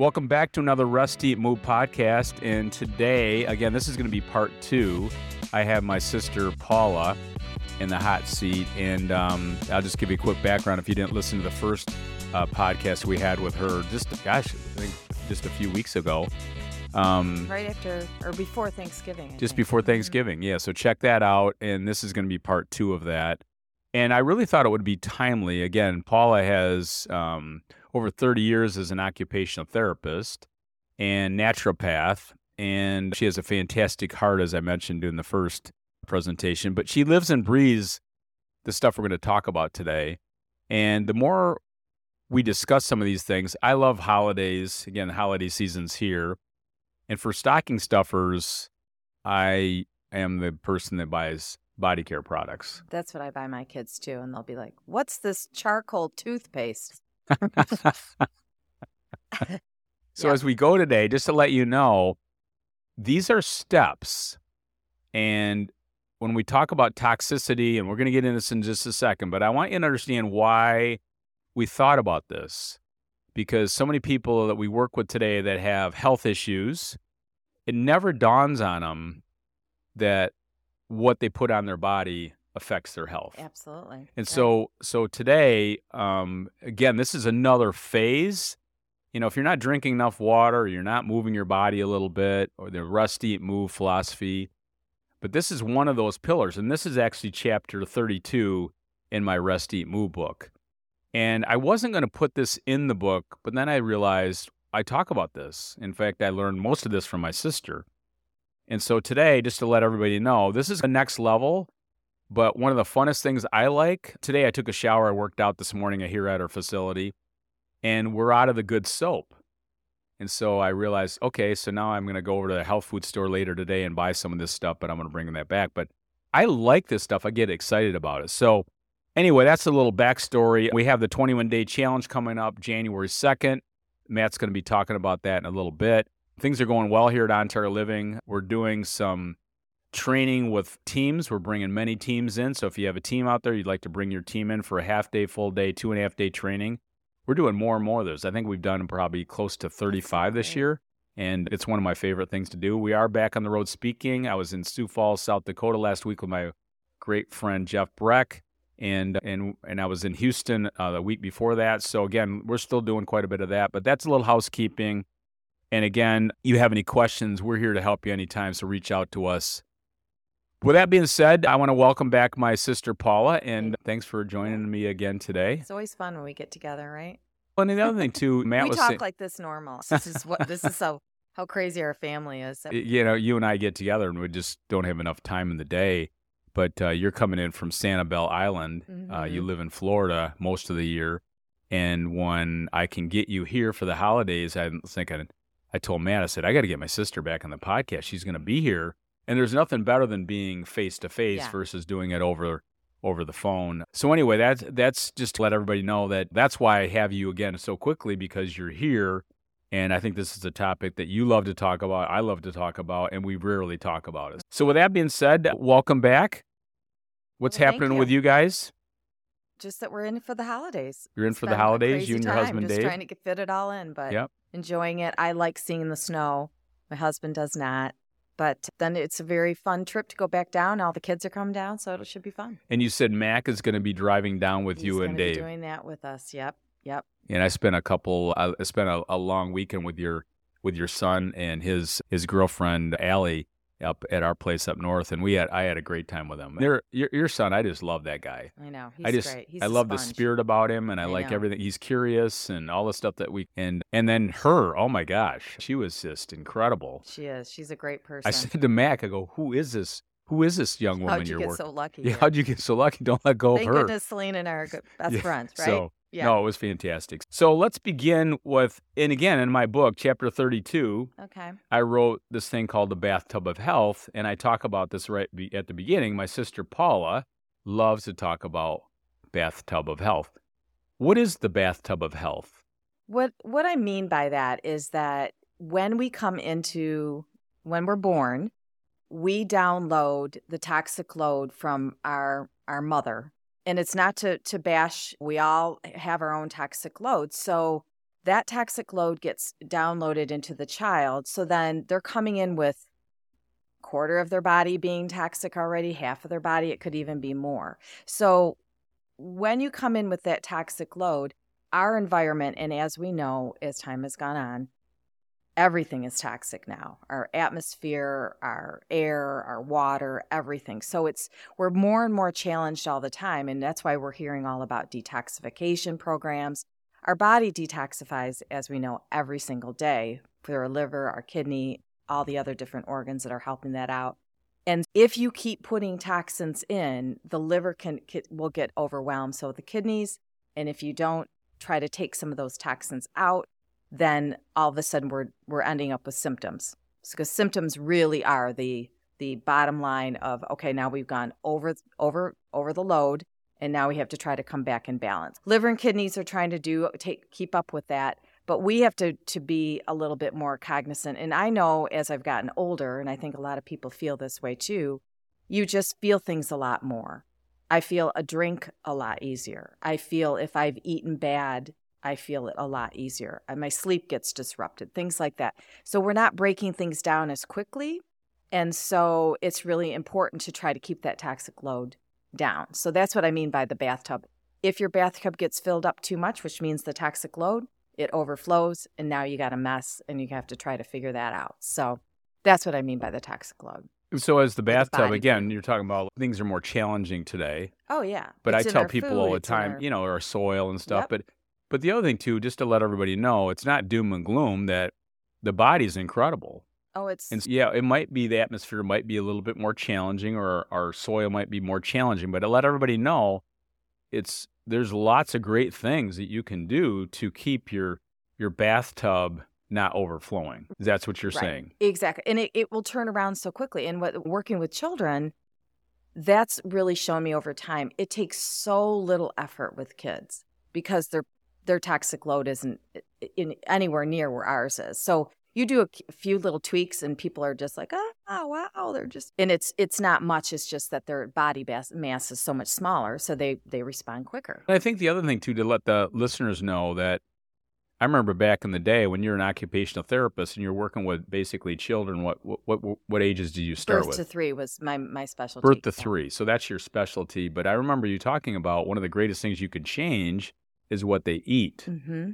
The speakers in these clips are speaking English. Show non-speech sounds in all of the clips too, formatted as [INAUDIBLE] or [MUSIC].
Welcome back to another Rest Eat Move podcast. And today, again, this is going to be part two. I have my sister Paula in the hot seat. And um, I'll just give you a quick background if you didn't listen to the first uh, podcast we had with her, just, gosh, I think just a few weeks ago. Um, right after or before Thanksgiving. I just think. before mm-hmm. Thanksgiving, yeah. So check that out. And this is going to be part two of that. And I really thought it would be timely. Again, Paula has um, over 30 years as an occupational therapist and naturopath. And she has a fantastic heart, as I mentioned in the first presentation. But she lives and breathes the stuff we're going to talk about today. And the more we discuss some of these things, I love holidays. Again, holiday season's here. And for stocking stuffers, I am the person that buys body care products. That's what I buy my kids too. And they'll be like, what's this charcoal toothpaste? [LAUGHS] so, yeah. as we go today, just to let you know, these are steps. And when we talk about toxicity, and we're going to get into this in just a second, but I want you to understand why we thought about this. Because so many people that we work with today that have health issues, it never dawns on them that what they put on their body affects their health. Absolutely. And so so today, um, again, this is another phase. You know, if you're not drinking enough water, you're not moving your body a little bit, or the rest eat move philosophy. But this is one of those pillars, and this is actually chapter 32 in my rest eat move book. And I wasn't going to put this in the book, but then I realized I talk about this. In fact, I learned most of this from my sister. And so today, just to let everybody know, this is the next level. But one of the funnest things I like today, I took a shower. I worked out this morning here at our facility, and we're out of the good soap. And so I realized, okay, so now I'm going to go over to the health food store later today and buy some of this stuff, but I'm going to bring that back. But I like this stuff. I get excited about it. So, anyway, that's a little backstory. We have the 21 day challenge coming up January 2nd. Matt's going to be talking about that in a little bit things are going well here at On Target Living. We're doing some training with teams. We're bringing many teams in. So if you have a team out there, you'd like to bring your team in for a half day, full day, two and a half day training, we're doing more and more of those. I think we've done probably close to 35 this year. And it's one of my favorite things to do. We are back on the road speaking. I was in Sioux Falls, South Dakota last week with my great friend Jeff Breck. And, and and I was in Houston uh, the week before that. So again, we're still doing quite a bit of that. But that's a little housekeeping. And again, you have any questions, we're here to help you anytime. So reach out to us. With that being said, I want to welcome back my sister Paula, and thanks for joining me again today. It's always fun when we get together, right? Well, and the other thing too, [LAUGHS] Matt we talk saying, like this normal. [LAUGHS] This is what this is how how crazy our family is. You know, you and I get together, and we just don't have enough time in the day. But uh, you're coming in from Sanibel Island. Mm-hmm. Uh, you mm-hmm. live in Florida most of the year, and when I can get you here for the holidays, I'm thinking I told Matt, I said, I got to get my sister back on the podcast. She's going to be here. And there's nothing better than being face to face versus doing it over over the phone. So anyway, that's that's just to let everybody know that that's why I have you again so quickly because you're here and I think this is a topic that you love to talk about, I love to talk about, and we rarely talk about it. So with that being said, welcome back. What's well, happening you. with you guys? Just that we're in for the holidays. You're in it's for the holidays, you and your time. husband Just Dave. trying to get fit it all in, but yep enjoying it. I like seeing the snow. My husband does not. But then it's a very fun trip to go back down. All the kids are coming down, so it should be fun. And you said Mac is going to be driving down with He's you and Dave. doing that with us. Yep, yep. And I spent a couple. I spent a, a long weekend with your with your son and his his girlfriend Allie up at our place up north, and we had I had a great time with him. your your son, I just love that guy. I know. He's I just great. He's I love sponge. the spirit about him, and I, I like know. everything. He's curious and all the stuff that we and and then her. Oh my gosh, she was just incredible. She is. She's a great person. I said to Mac, I go, who is this? Who is this young woman how'd you are get working? so lucky? Yeah, how'd you get so lucky? [LAUGHS] Don't let go Thank of her. Thank goodness Celine and I are good, best yeah, friends, right? So yeah. no, it was fantastic. So let's begin with, and again, in my book, chapter 32, okay. I wrote this thing called the bathtub of health. And I talk about this right be- at the beginning. My sister Paula loves to talk about bathtub of health. What is the bathtub of health? What what I mean by that is that when we come into when we're born, we download the toxic load from our our mother and it's not to to bash we all have our own toxic load so that toxic load gets downloaded into the child. So then they're coming in with quarter of their body being toxic already, half of their body, it could even be more. So when you come in with that toxic load, our environment, and as we know, as time has gone on, everything is toxic now. Our atmosphere our air our water everything. So it's we're more and more challenged all the time and that's why we're hearing all about detoxification programs. Our body detoxifies as we know every single day for our liver our kidney all the other different organs that are helping that out. And if you keep putting toxins in the liver can, can will get overwhelmed. So the kidneys and if you don't try to take some of those toxins out then all of a sudden we're we're ending up with symptoms. Because symptoms really are the the bottom line of okay now we've gone over over over the load and now we have to try to come back in balance. Liver and kidneys are trying to do take keep up with that but we have to to be a little bit more cognizant. And i know as i've gotten older and i think a lot of people feel this way too you just feel things a lot more. I feel a drink a lot easier. I feel if i've eaten bad I feel it a lot easier. My sleep gets disrupted, things like that. So we're not breaking things down as quickly. And so it's really important to try to keep that toxic load down. So that's what I mean by the bathtub. If your bathtub gets filled up too much, which means the toxic load, it overflows and now you got a mess and you have to try to figure that out. So that's what I mean by the toxic load. So as the bathtub, again, you're talking about things are more challenging today. Oh yeah. But it's I tell people food, all the time, you know, our soil and stuff. Yep. But but the other thing too, just to let everybody know, it's not doom and gloom that the body's incredible. Oh, it's and yeah, it might be the atmosphere might be a little bit more challenging, or our soil might be more challenging. But to let everybody know, it's there's lots of great things that you can do to keep your your bathtub not overflowing. That's what you're right. saying. Exactly. And it, it will turn around so quickly. And what working with children, that's really shown me over time. It takes so little effort with kids because their their toxic load isn't in anywhere near where ours is. So you do a few little tweaks and people are just like, oh, oh wow, they're just and it's it's not much. It's just that their body mass mass is so much smaller, so they they respond quicker. I think the other thing too to let the listeners know that I remember back in the day when you're an occupational therapist and you're working with basically children. What what what, what ages did you start Birth with? to three was my my specialty. Birth to three, so that's your specialty. But I remember you talking about one of the greatest things you could change is what they eat. Mm-hmm.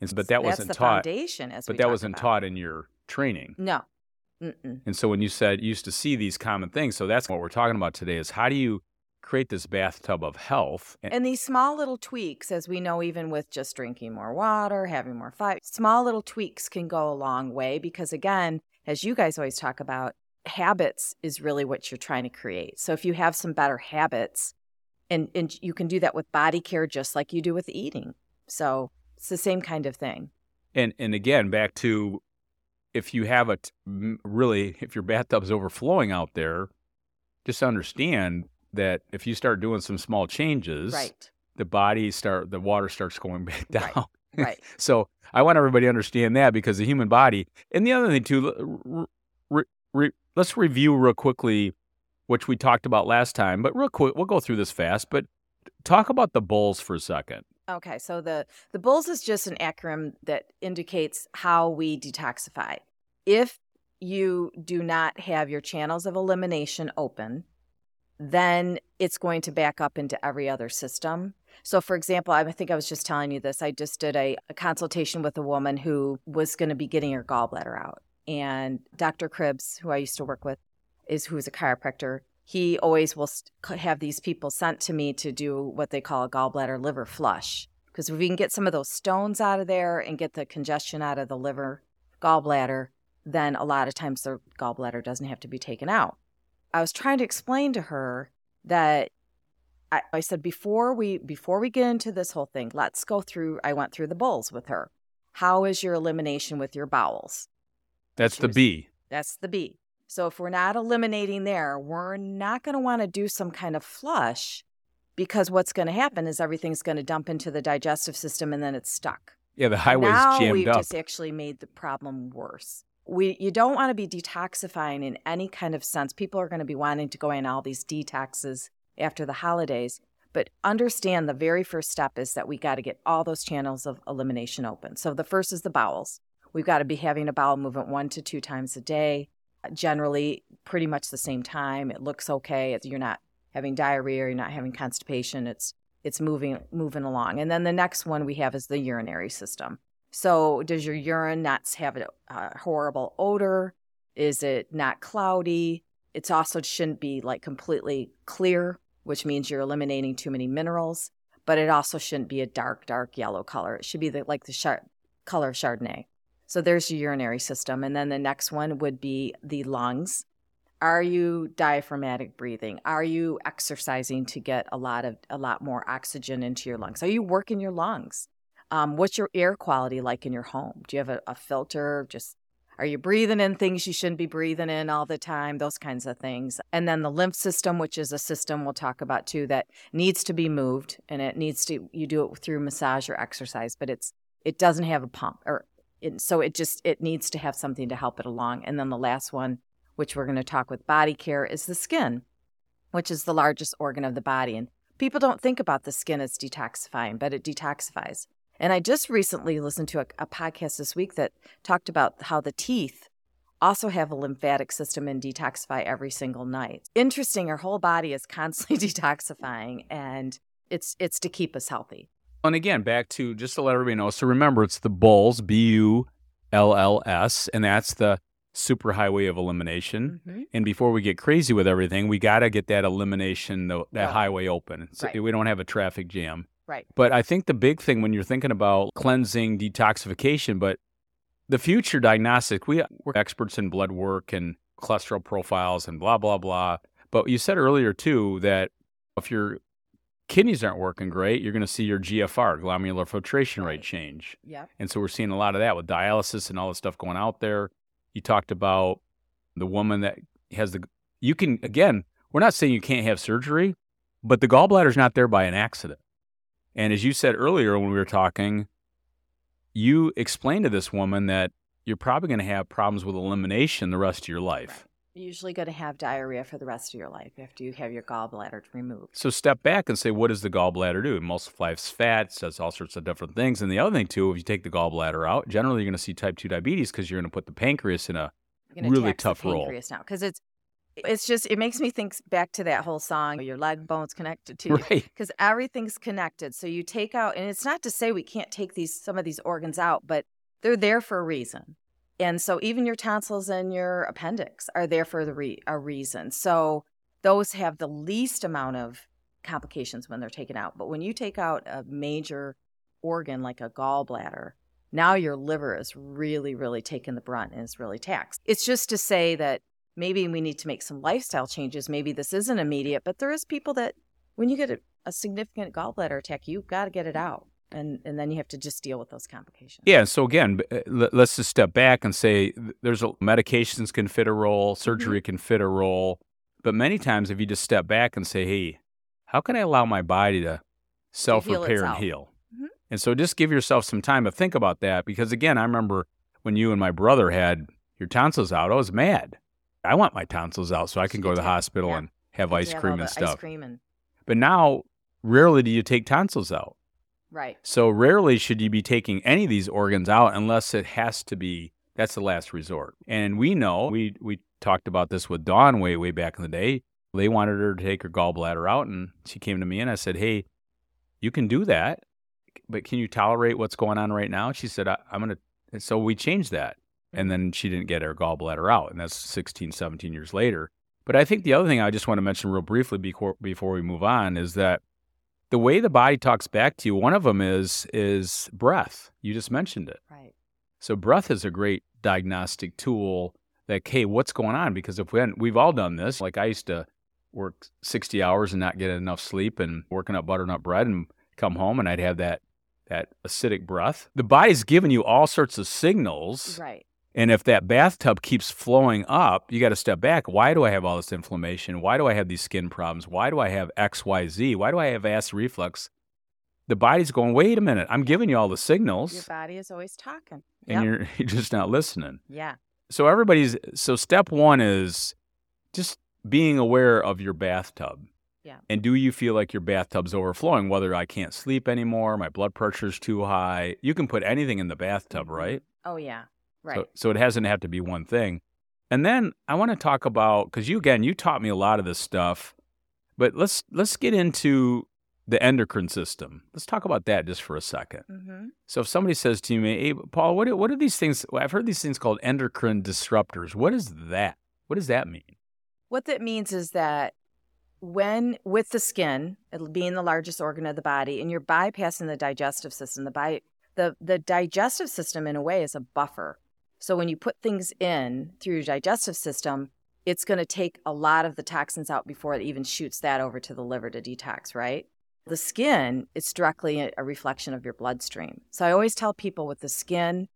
And, but that That's wasn't the taught. foundation, as But that wasn't about. taught in your training. No. Mm-mm. And so when you said you used to see these common things, so that's what we're talking about today is how do you create this bathtub of health? And, And these small little tweaks, as we know, even with just drinking more water, having more fiber, small little tweaks can go a long way because, again, as you guys always talk about, habits is really what you're trying to create. So if you have some better habits, and, and you can do that with body care just like you do with eating. So it's the same kind of thing. and and again, back to if you have a t- really if your bathtub's overflowing out there, just understand that if you start doing some small changes, Right. the body start the water starts going back down. Right. [LAUGHS] Right. So I want everybody to understand that because the human body, and the other thing too, re, re, let's review real quickly, which we talked about last time, but real quick, we'll go through this fast, but talk about the bowls for a second. Okay, so the the BULLS is just an acronym that indicates how we detoxify. If you do not have your channels of elimination open, then it's going to back up into every other system. So, for example, I think I was just telling you this. I just did a, a consultation with a woman who was going to be getting her gallbladder out, and Dr. Cribbs, who I used to work with, is who's a chiropractor he always will st- have these people sent to me to do what they call a gallbladder liver flush. Because if we can get some of those stones out of there and get the congestion out of the liver gallbladder, then a lot of times the gallbladder doesn't have to be taken out. I was trying to explain to her that I, I said before we before we get into this whole thing, let's go through. I went through the bowls with her. How is your elimination with your bowels? That's She the was- B. That's the B. So if we're not eliminating there, we're not going to want to do some kind of flush because what's going to happen is everything's going to dump into the digestive system and then it's stuck. Yeah, the highway's now jammed we've up. just actually made the problem worse. We you don't want to be detoxifying in any kind of sense. People are going to be wanting to go in all these detoxes after the holidays, But understand the very first step is that we got to get all those channels of elimination open. So the first is the bowels. We've got to be having a bowel movement one to two times a day, generally pretty much the same time. It looks okay. You're not having diarrhea, you're not having constipation. It's it's moving moving along. And then the next one we have is the urinary system. So does your urine not have a, a horrible odor? Is it not cloudy? It's also shouldn't be like completely clear which means you're eliminating too many minerals, but it also shouldn't be a dark, dark yellow color. It should be the, like the char- color Chardonnay. So there's your urinary system. And then the next one would be the lungs. Are you diaphragmatic breathing? Are you exercising to get a lot of a lot more oxygen into your lungs? Are you working your lungs? Um, what's your air quality like in your home? Do you have a, a filter? Just are you breathing in things you shouldn't be breathing in all the time? Those kinds of things. And then the lymph system, which is a system we'll talk about too, that needs to be moved and it needs to, you do it through massage or exercise, but it's, it doesn't have a pump or it, so it just, it needs to have something to help it along. And then the last one, which we're going to talk with body care, is the skin, which is the largest organ of the body. And people don't think about the skin as detoxifying, but it detoxifies. And I just recently listened to a, a, podcast this week that talked about how the teeth also have a lymphatic system and detoxify every single night. Interesting, our whole body is constantly [LAUGHS] detoxifying and it's it's to keep us healthy. And again, back to just to let everybody know. So remember it's the bulls, B U L L S, and that's the superhighway of elimination. Mm-hmm. And before we get crazy with everything, we got to get that elimination, that right. highway open. So right. we don't have a traffic jam. Right. But I think the big thing when you're thinking about cleansing, detoxification, but the future diagnostic, we, we're experts in blood work and cholesterol profiles and blah, blah, blah. But you said earlier, too, that if your kidneys aren't working great, you're going to see your GFR, glomerular filtration rate, change. Yeah. And so we're seeing a lot of that with dialysis and all the stuff going out there. You talked about the woman that has the, you can, again, we're not saying you can't have surgery, but the gallbladder's not there by an accident. And as you said earlier when we were talking, you explained to this woman that you're probably going to have problems with elimination the rest of your life. Right. Usually going to have diarrhea for the rest of your life after you have your gallbladder removed. So step back and say, what does the gallbladder do? It emulsifies fats, does all sorts of different things. And the other thing, too, if you take the gallbladder out, generally you're going to see type 2 diabetes because you're going to put the pancreas in a really tough role. now because it's it's just it makes me think back to that whole song your leg bones connected to right. because everything's connected so you take out and it's not to say we can't take these some of these organs out but they're there for a reason and so even your tonsils and your appendix are there for the re- a reason so those have the least amount of complications when they're taken out but when you take out a major organ like a gallbladder now your liver is really really taking the brunt and is really taxed it's just to say that maybe we need to make some lifestyle changes. Maybe this isn't immediate, but there is people that when you get a, a significant gallbladder attack, you've got to get it out. And, and then you have to just deal with those complications. Yeah. So again, uh, let's just step back and say there's a, medications can fit a role, mm-hmm. surgery mm-hmm. can fit a role, but many times if you just step back and say, "Hey, how can I allow my body to self repair and heal?" Mm-hmm. And so just give yourself some time to think about that because again, I remember when you and my brother had your tonsils out, I was mad. I want my tonsils out so I can go to the hospital yeah. and have ice cream have and stuff. Cream and... But now, rarely do you take tonsils out. Right. So rarely should you be taking any of these organs out unless it has to be. That's the last resort. And we know we we talked about this with Dawn way way back in the day. They wanted her to take her gallbladder out, and she came to me and I said, "Hey, you can do that, but can you tolerate what's going on right now?" She said, I, "I'm gonna." so we changed that and then she didn't get her gallbladder out and that's 16 17 years later but i think the other thing i just want to mention real briefly before before we move on is that the way the body talks back to you one of them is is breath. You just mentioned it. Right. So breath is a great diagnostic tool that hey what's going on? Because if we hadn't, we've all done this. Like i used to work 60 hours and not get enough sleep and working up butternut bread and come home and i'd have that that acidic breath. The body's giving you all sorts of signals right and if that bathtub keeps flowing up, you got to step back. Why do I have all this inflammation? Why do I have these skin problems? Why do I have XYZ? Why do I have acid reflux? The body's going, wait a minute, I'm giving you all the signals. Your body is always talking. And you're, [LAUGHS] you're just not listening. Yeah. So everybody's, so step one is just being aware of your bathtub. Yeah. And do you feel like your bathtub's overflowing, whether I can't sleep anymore, my blood pressure's too high? You can put anything in the bathtub, mm-hmm. right? Oh yeah. Right. So, so it hasn't have to be one thing. And then I want to talk about because you again you taught me a lot of this stuff, but let's let's get into the endocrine system. Let's talk about that just for a 2nd mm-hmm. So if somebody says to me, "Hey, Paul, what are, what are these things? I've heard these things called endocrine disruptors. What is that? What does that mean?" What that means is that when with the skin, being the largest organ of the body, and you're bypassing the digestive system, the bi- the the digestive system in a way is a buffer so when you put things in through your digestive system, it's going to take a lot of the toxins out before it even shoots that over to the liver to detox, right? The skin is directly a reflection of your bloodstream. So I always tell people with the skin,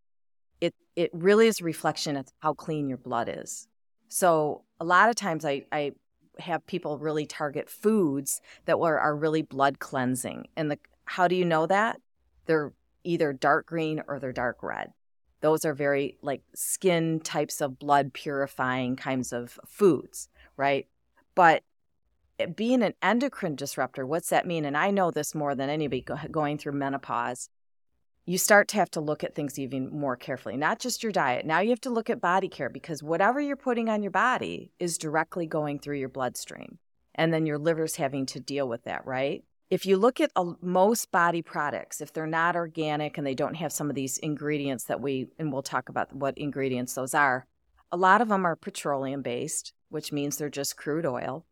it it really is a reflection of how clean your blood is. So a lot of times I, I have people really target foods that were, are really blood cleansing. And the how do you know that? They're either dark green or they're dark red. Those are very like skin types of blood purifying kinds of foods, right? But being an endocrine disruptor, what's that mean? And I know this more than anybody going through menopause. You start to have to look at things even more carefully, not just your diet. Now you have to look at body care because whatever you're putting on your body is directly going through your bloodstream. And then your liver's having to deal with that, right? If you look at most body products, if they're not organic and they don't have some of these ingredients that we, and we'll talk about what ingredients those are, a lot of them are petroleum based, which means they're just crude oil.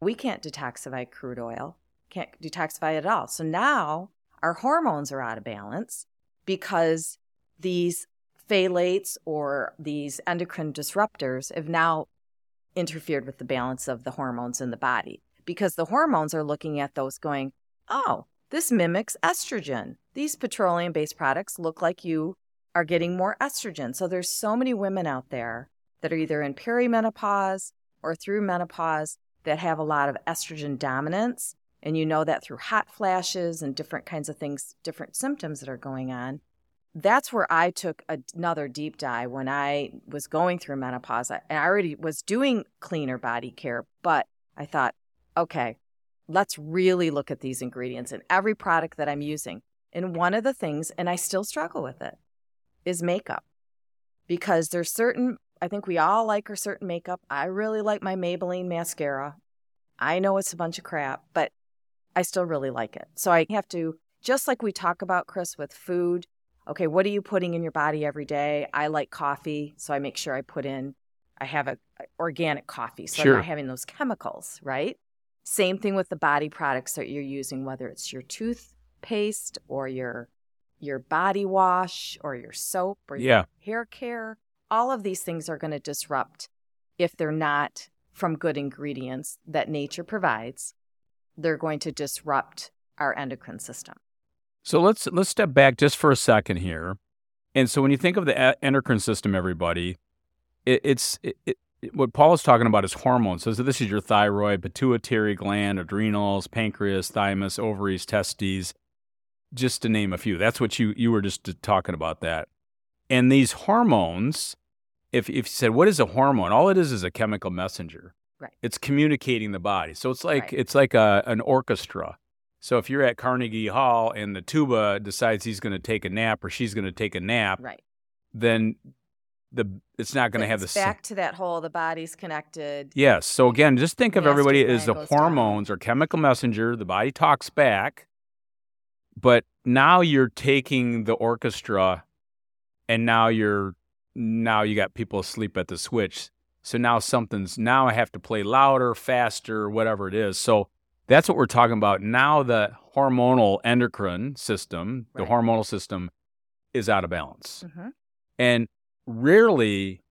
We can't detoxify crude oil, can't detoxify it at all. So now our hormones are out of balance because these phthalates or these endocrine disruptors have now interfered with the balance of the hormones in the body because the hormones are looking at those going, oh, this mimics estrogen. These petroleum based products look like you are getting more estrogen. So there's so many women out there that are either in perimenopause or through menopause that have a lot of estrogen dominance. And you know that through hot flashes and different kinds of things, different symptoms that are going on. That's where I took another deep dive when I was going through menopause. And I already was doing cleaner body care, but I thought, okay, let's really look at these ingredients in every product that I'm using. And one of the things, and I still struggle with it, is makeup. Because there's certain, I think we all like our certain makeup. I really like my Maybelline mascara. I know it's a bunch of crap, but I still really like it. So I have to, just like we talk about, Chris, with food, okay, what are you putting in your body every day? I like coffee, so I make sure I put in, I have a, a organic coffee, so sure. I'm not having those chemicals, right? Same thing with the body products that you're using, whether it's your toothpaste or your your body wash or your soap or your hair care. All of these things are going to disrupt if they're not from good ingredients that nature provides. They're going to disrupt our endocrine system. So let's let's step back just for a second here. And so when you think of the endocrine system, everybody, it, it's it, what Paul is talking about is hormones. So this is your thyroid, pituitary gland, adrenals, pancreas, thymus, ovaries, testes, just to name a few. That's what you you were just talking about that. And these hormones, if if you said what is a hormone, all it is is a chemical messenger. Right. It's communicating the body. So it's like right. it's like a, an orchestra. So if you're at Carnegie Hall and the tuba decides he's going to take a nap or she's going to take a nap, right. then the it's not going to have the back to that whole the body's connected. Yes. So again, just think of everybody as the hormones down. or chemical messenger. The body talks back, but now you're taking the orchestra, and now you're now you got people asleep at the switch. So now something's now I have to play louder, faster, whatever it is. So that's what we're talking about. Now the hormonal endocrine system, right. the hormonal system, is out of balance, mm-hmm. and rarely,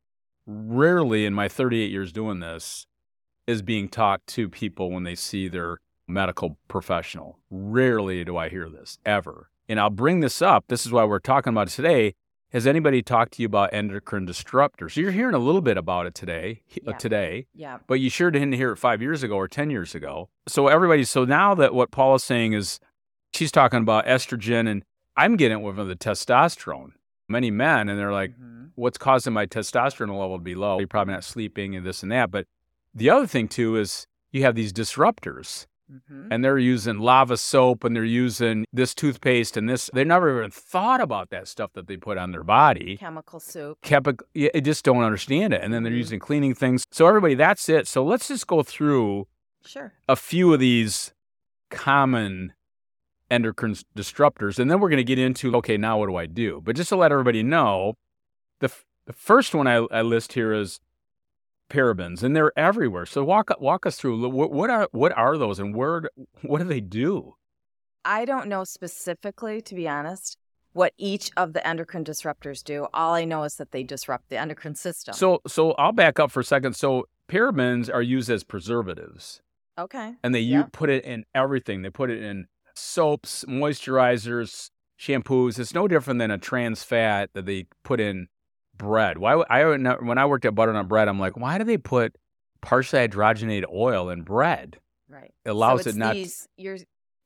rarely in my 38 years doing this is being talked to people when they see their medical professional. Rarely do I hear this ever. And I'll bring this up. This is why we're talking about it today. Has anybody talked to you about endocrine disruptors? So you're hearing a little bit about it today, uh, today. Yeah. But you sure didn't hear it five years ago or 10 years ago. So everybody, so now that what Paul is saying is she's talking about estrogen and I'm getting it with the testosterone. Many men, and they're like, mm-hmm what's causing my testosterone level to be low. You're probably not sleeping and this and that. But the other thing too is you have these disruptors. Mhm. and they're using lava soap and they're using this toothpaste and this. They never even thought about that stuff that they put on their body. Chemical soup. Chemical, yeah, I just don't understand it. And then they're Mhm. using cleaning things. So everybody, that's it. So let's just go through Sure. a few of these common endocrine disruptors, and then we're going to get into okay, now what do I do? But just to let everybody know, the f- the first one I, I list here is parabens, and they're everywhere. So walk walk us through what, what are what are those, and where what do they do? I don't know specifically, to be honest, what each of the endocrine disruptors do. All I know is that they disrupt the endocrine system. So so I'll back up for a second. So parabens are used as preservatives. okay. and they you put it in everything. They put it in soaps, moisturizers, shampoos. It's no different than a trans fat that they put in bread. Why? I when I worked at Butternut Bread, I'm like, why do they put partially hydrogenated oil in bread? Right. It allows so it not These, you're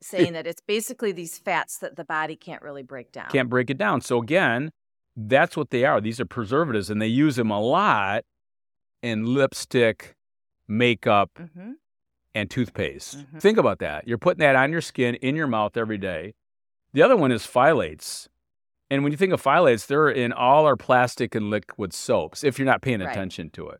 saying that it's basically these fats that the body can't really break down. can't break it down. So again, that's what they are. These are preservatives, and they use them a lot in lipstick, makeup, hmm and toothpaste. Mhm. Think about that. You're putting that on your skin, in your mouth every day. The other one is phthalates. And when you think of phthalates, they're in all our plastic and liquid soaps if you're not paying Right. attention to it.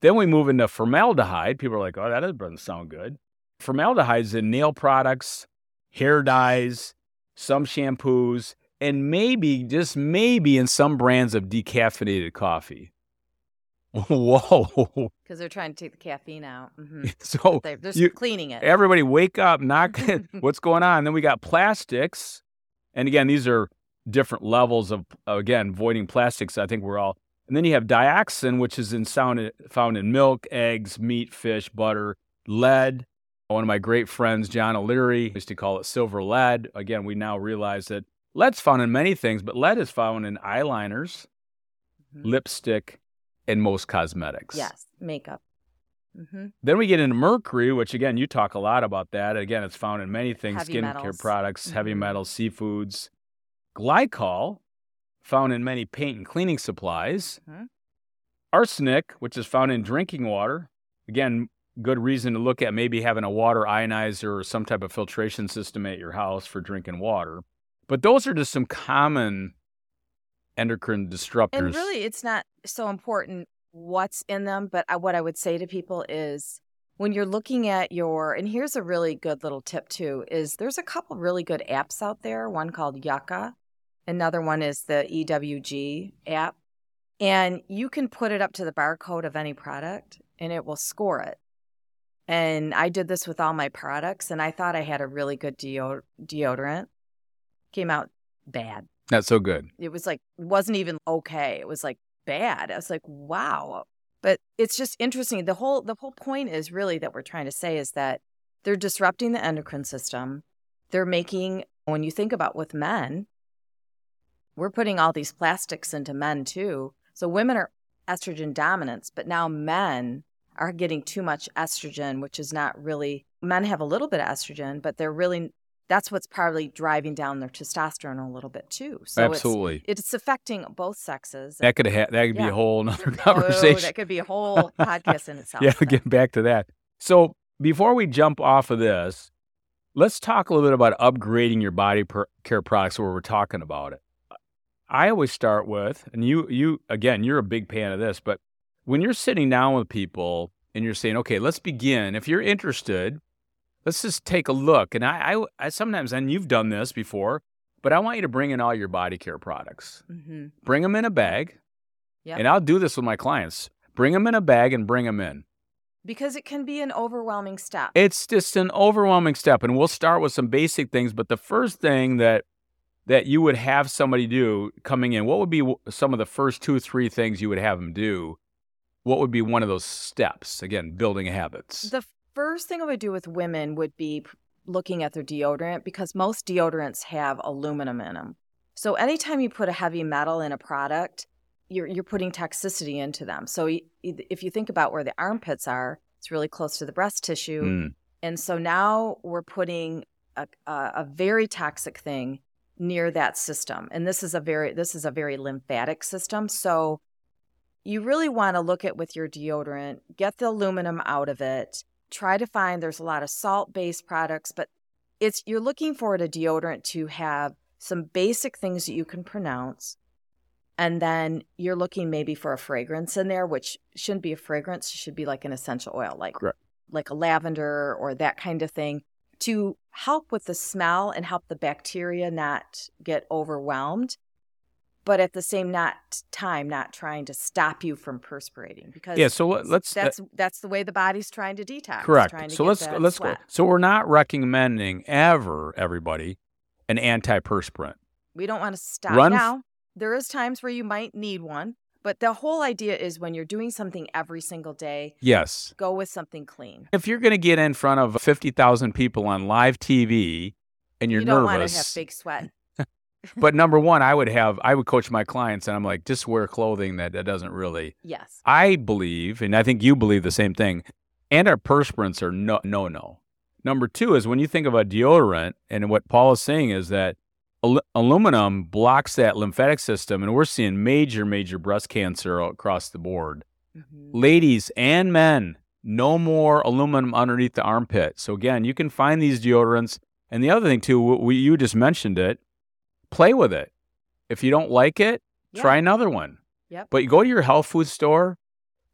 Then we move into formaldehyde. People are like, oh, that doesn't sound good. Formaldehyde's in nail products, hair dyes, some shampoos, and maybe, just maybe, in some brands of decaffeinated coffee. [LAUGHS] Whoa. Because they're trying to take the caffeine out. hmm [LAUGHS] So They're just you- cleaning it. Everybody wake up, knock [LAUGHS] [LAUGHS] what's going on. Then we got plastics. And again, these are different levels of again, avoiding plastics. I think we're all and then you have dioxin, which is in sound, found in milk, eggs, meat, fish, butter, lead. One of my great friends, John O'Leary, used to call it silver lead. Again, we now realize that lead's found in many things, but lead is found in eyeliners, Mhm. lipstick, and most cosmetics. yes. Makeup. hmm Then we get into mercury, which again, you talk a lot about that. Again, it's found in many things Heavy skincare metals. products, heavy Mhm. metals, seafoods. Glycol, found in many paint and cleaning supplies. Mhm. Arsenic, which is found in drinking water. Again, good reason to look at maybe having a water ionizer or some type of filtration system at your house for drinking water. But those are just some common endocrine disruptors. And really, it's not so important what's in them, but I, what I would say to people is when you're looking at your, and here's a really good little tip too, is there's a couple really good apps out there. One called Yuka, another one is the EWG app. And you can put it up to the barcode of any product and it will score it. And I did this with all my products and I thought I had a really good deo- deodorant. Came out bad Not so good. it was like wasn't even okay it was like bad i was like wow but it's just interesting the whole the whole point is really that we're trying to say is that they're disrupting the endocrine system they're making when you think about with men we're putting all these plastics into men too so women are estrogen dominance but now men are getting too much estrogen which is not really men have a little bit of estrogen but they're really that's what's probably driving down their testosterone a little bit too so Absolutely. it's affecting both sexes. that could ha- that could be a whole another [LAUGHS] Oh, conversation. that could be a whole podcast in [LAUGHS] itself. yeah, get back to that. So before we jump off of this, let's talk a little bit about upgrading your body per- care products where we're talking about it. I always start with, and you, you again, you're a big fan of this, but when you're sitting down with people and you're saying, okay, let's begin. If you're interested, let's just take a look. And I, I, I sometimes, and you've done this before, but I want you to bring in all your body care products. Mhm. Bring them in a bag, Yep. and I'll do this with my clients. Bring them in a bag and bring them in. Because it can be an overwhelming step. It's just an overwhelming step, and we'll start with some basic things. But the first thing that that you would have somebody do coming in, what would be some of the first two, three things you would have them do? What would be one of those steps? Again, building habits. the first thing I would do with women would be looking at their deodorant because most deodorants have aluminum in them. So anytime you put a heavy metal in a product, you're you're putting toxicity into them. So if you think about where the armpits are, it's really close to the breast tissue. Mm. And so now we're putting a, a, a very toxic thing near that system. And this is a very this is a very lymphatic system. So you really want to look at with your deodorant, get the aluminum out of it. Try to find there's a lot of salt-based products, but it's you're looking for a deodorant to have some basic things that you can pronounce. And then you're looking maybe for a fragrance in there, which shouldn't be a fragrance, it should be like an essential oil, like Correct. like a lavender or that kind of thing to help with the smell and help the bacteria not get overwhelmed but at the same not time not trying to stop you from perspirating because Yeah, so let- let's- that's uh that's the way the body's trying to detox Correct. to So let's let's go. So we're not recommending ever everybody an antiperspirant. we don't want to stop Run now there is times where you might need one but the whole idea is when you're doing something every single day Yes. go with something clean If you're going to get in front of 50,000 people on live TV and you're you don't want to have big sweat [LAUGHS] but number one, I would have, I would coach my clients and I'm like, just wear clothing that, that doesn't really, yes I believe, and I think you believe the same thing, antiperspirants are no, no, no. Number two is when you think about deodorant, and what Paul is saying is that al- aluminum blocks that lymphatic system, and we're seeing major, major breast cancer across the board. Mhm. Ladies and men, no more aluminum underneath the armpit. So again, you can find these deodorants. And the other thing too, we, you just mentioned it, play with it. If you don't like it, try another one. Yep. But you go to your health food store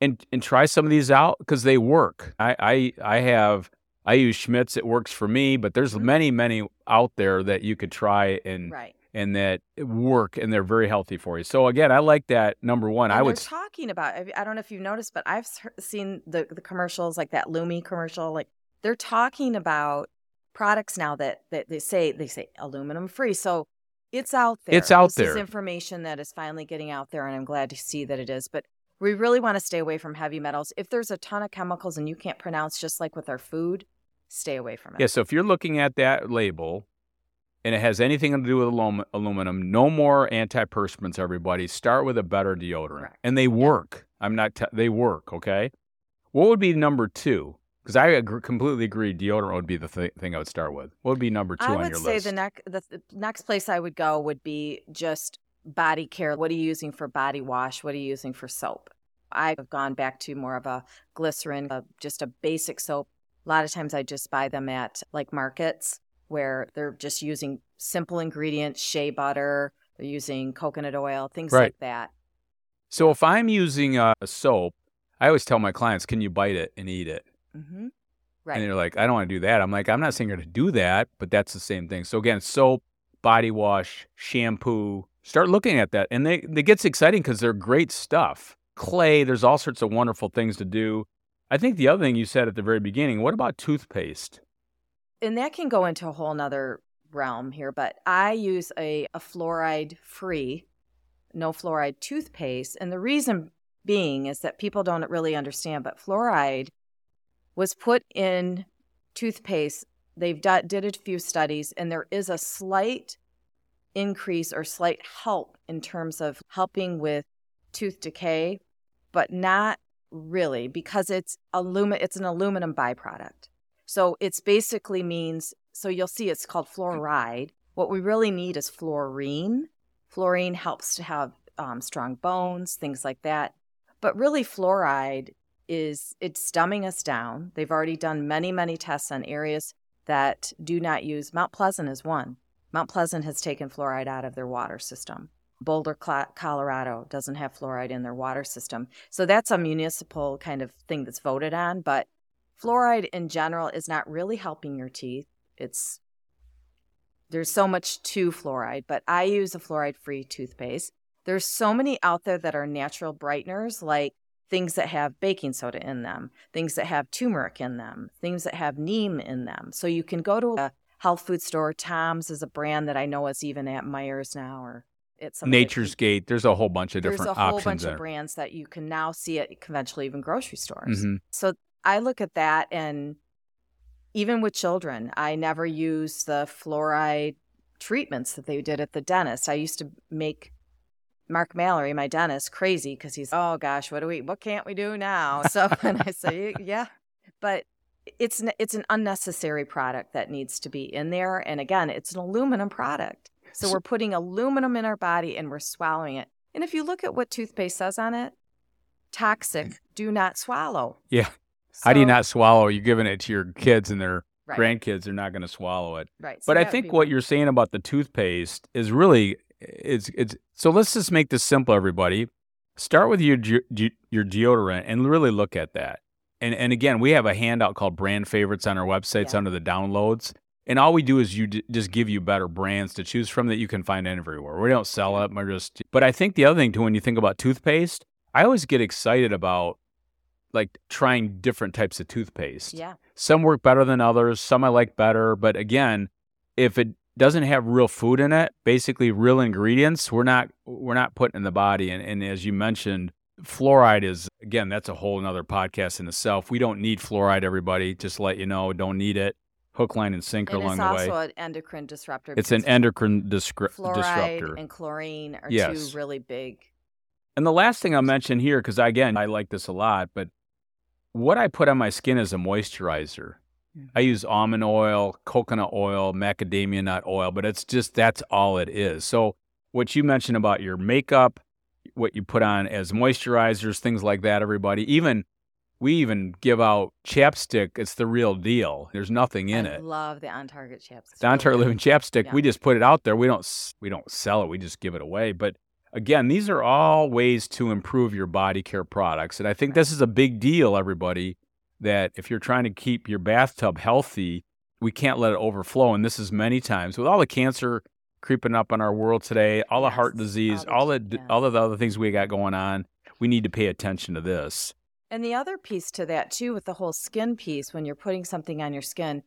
and and try some of these out because they work. I, I I have I use Schmidt's. It works for me, but there's Mhm. many many out there that you could try and right and that work and they're very healthy for you. So again, I like that number one. And I they're would s- talking about. I I don't know if you've noticed, but I've seen the the commercials like that Lumi commercial. Like they're talking about products now that that they say they say aluminum free. So it's out there. It's out this there. Is information that is finally getting out there, and I'm glad to see that it is. But we really want to stay away from heavy metals. If there's a ton of chemicals and you can't pronounce, just like with our food, stay away from it. Yeah, so if you're looking at that label and it has anything to do with alum- aluminum, no more antiperspirants, everybody. Start with a better deodorant. Correct. And they work. I'm not, t- they work, okay? What would be number two? Because I agree, completely agree, deodorant would be the th- thing I would start with. What would be number two I on would say the next the th- next place I would go would be just body care. What are you using for body wash? What are you using for soap? I've gone back to more of a glycerin, uh, just a basic soap. A lot of times I just buy them at like markets where they're just using simple ingredients, shea butter, they're using coconut oil, things Right. like that. so if I'm using a, a soap, I always tell my clients, can you bite it and eat it? Hmm Right. And they're like, I don't want to do that. I'm like, I'm not saying you're to do that, but that's the same thing. So again, soap, body wash, shampoo, start looking at that. And they, it gets exciting because they're great stuff. Clay, there's all sorts of wonderful things to do. I think the other thing you said at the very beginning, what about toothpaste? and that can go into a whole nother realm here, but I use a, a fluoride free, no fluoride toothpaste. And the reason being is that people don't really understand, but fluoride was put in toothpaste. They've did a few studies, and there is a slight increase or slight help in terms of helping with tooth decay, but not really because it's alum- it's an aluminum byproduct. So it's basically means so you'll see it's called fluoride. What we really need is fluorine. Fluorine helps to have um, strong bones, things like that. But really, fluoride is it's dumbing us down. They've already done many, many tests on areas that do not use. Mount Pleasant is one. Mount Pleasant has taken fluoride out of their water system. Boulder, Colorado doesn't have fluoride in their water system. So that's a municipal kind of thing that's voted on. But fluoride in general is not really helping your teeth. It's there's so much to fluoride, but I use a fluoride free toothpaste. There's so many out there that are natural brighteners, like things that have baking soda in them, things that have turmeric in them, things that have neem in them. So you can go to a health food store. Tom's is a brand that I know is even at Meijer's now or it's Nature's Gate. There's a whole bunch of different options. there's a whole bunch there. of brands that you can now see at conventionally even grocery stores. Mhm. So I look at that and even with children, I never use the fluoride treatments that they did at the dentist. I used to make Mark Mallory, my dentist, crazy because he's, oh gosh, what do we, what can't we do now? So, [LAUGHS] and I say, yeah, but it's n- it's an unnecessary product that needs to be in there. And again, it's an aluminum product, so So- we're putting aluminum in our body and we're swallowing it. And if you look at what toothpaste says on it, toxic, mm. do not swallow. Yeah. How do you not swallow? You're giving it to your kids and their right, grandkids. They're not going to swallow it. right. So But I think what one. you're saying about the toothpaste is really it's it's so let's just make this simple everybody. Start with your your deodorant and really look at that. And and again, we have a handout called brand favorites on our websites Yeah. under the downloads. And all we do is you d- just give you better brands to choose from that you can find everywhere. We don't sell it. We're just But I think the other thing too when you think about toothpaste, I always get excited about like trying different types of toothpaste. Yeah, Some work better than others. Some I like better. But again, if it doesn't have real food in it, basically real ingredients, we're not we're not putting in the body. And, and as you mentioned, fluoride is again that's a whole another podcast in itself. We don't need fluoride. Everybody, just to let you know, don't need it. Hook, line, and sinker and along it's also an endocrine disruptor. It's an endocrine discri- fluoride disruptor. and chlorine are Yes. two really big. And the last thing I'll mention here, because again, I like this a lot, but what I put on my skin is a moisturizer. I use almond oil, coconut oil, macadamia nut oil, but it's just that's all it is. So, what you mentioned about your makeup, what you put on as moisturizers, things like that, everybody, even we even give out chapstick. It's the real deal. There's nothing in I it. love the on target chapstick. The On Target really Living chapstick, Yeah. we just put it out there. We don't we don't sell it. We just give it away. But again, these are all ways to improve your body care products, and I think this is a big deal, everybody. That if you're trying to keep your bathtub healthy, we can't let it overflow. And this is many times with all the cancer creeping up in our world today, all the heart disease, all the- yes. all of the other things we got going on. We need to pay attention to this. And the other piece to that, too, with the whole skin piece, when you're putting something on your skin,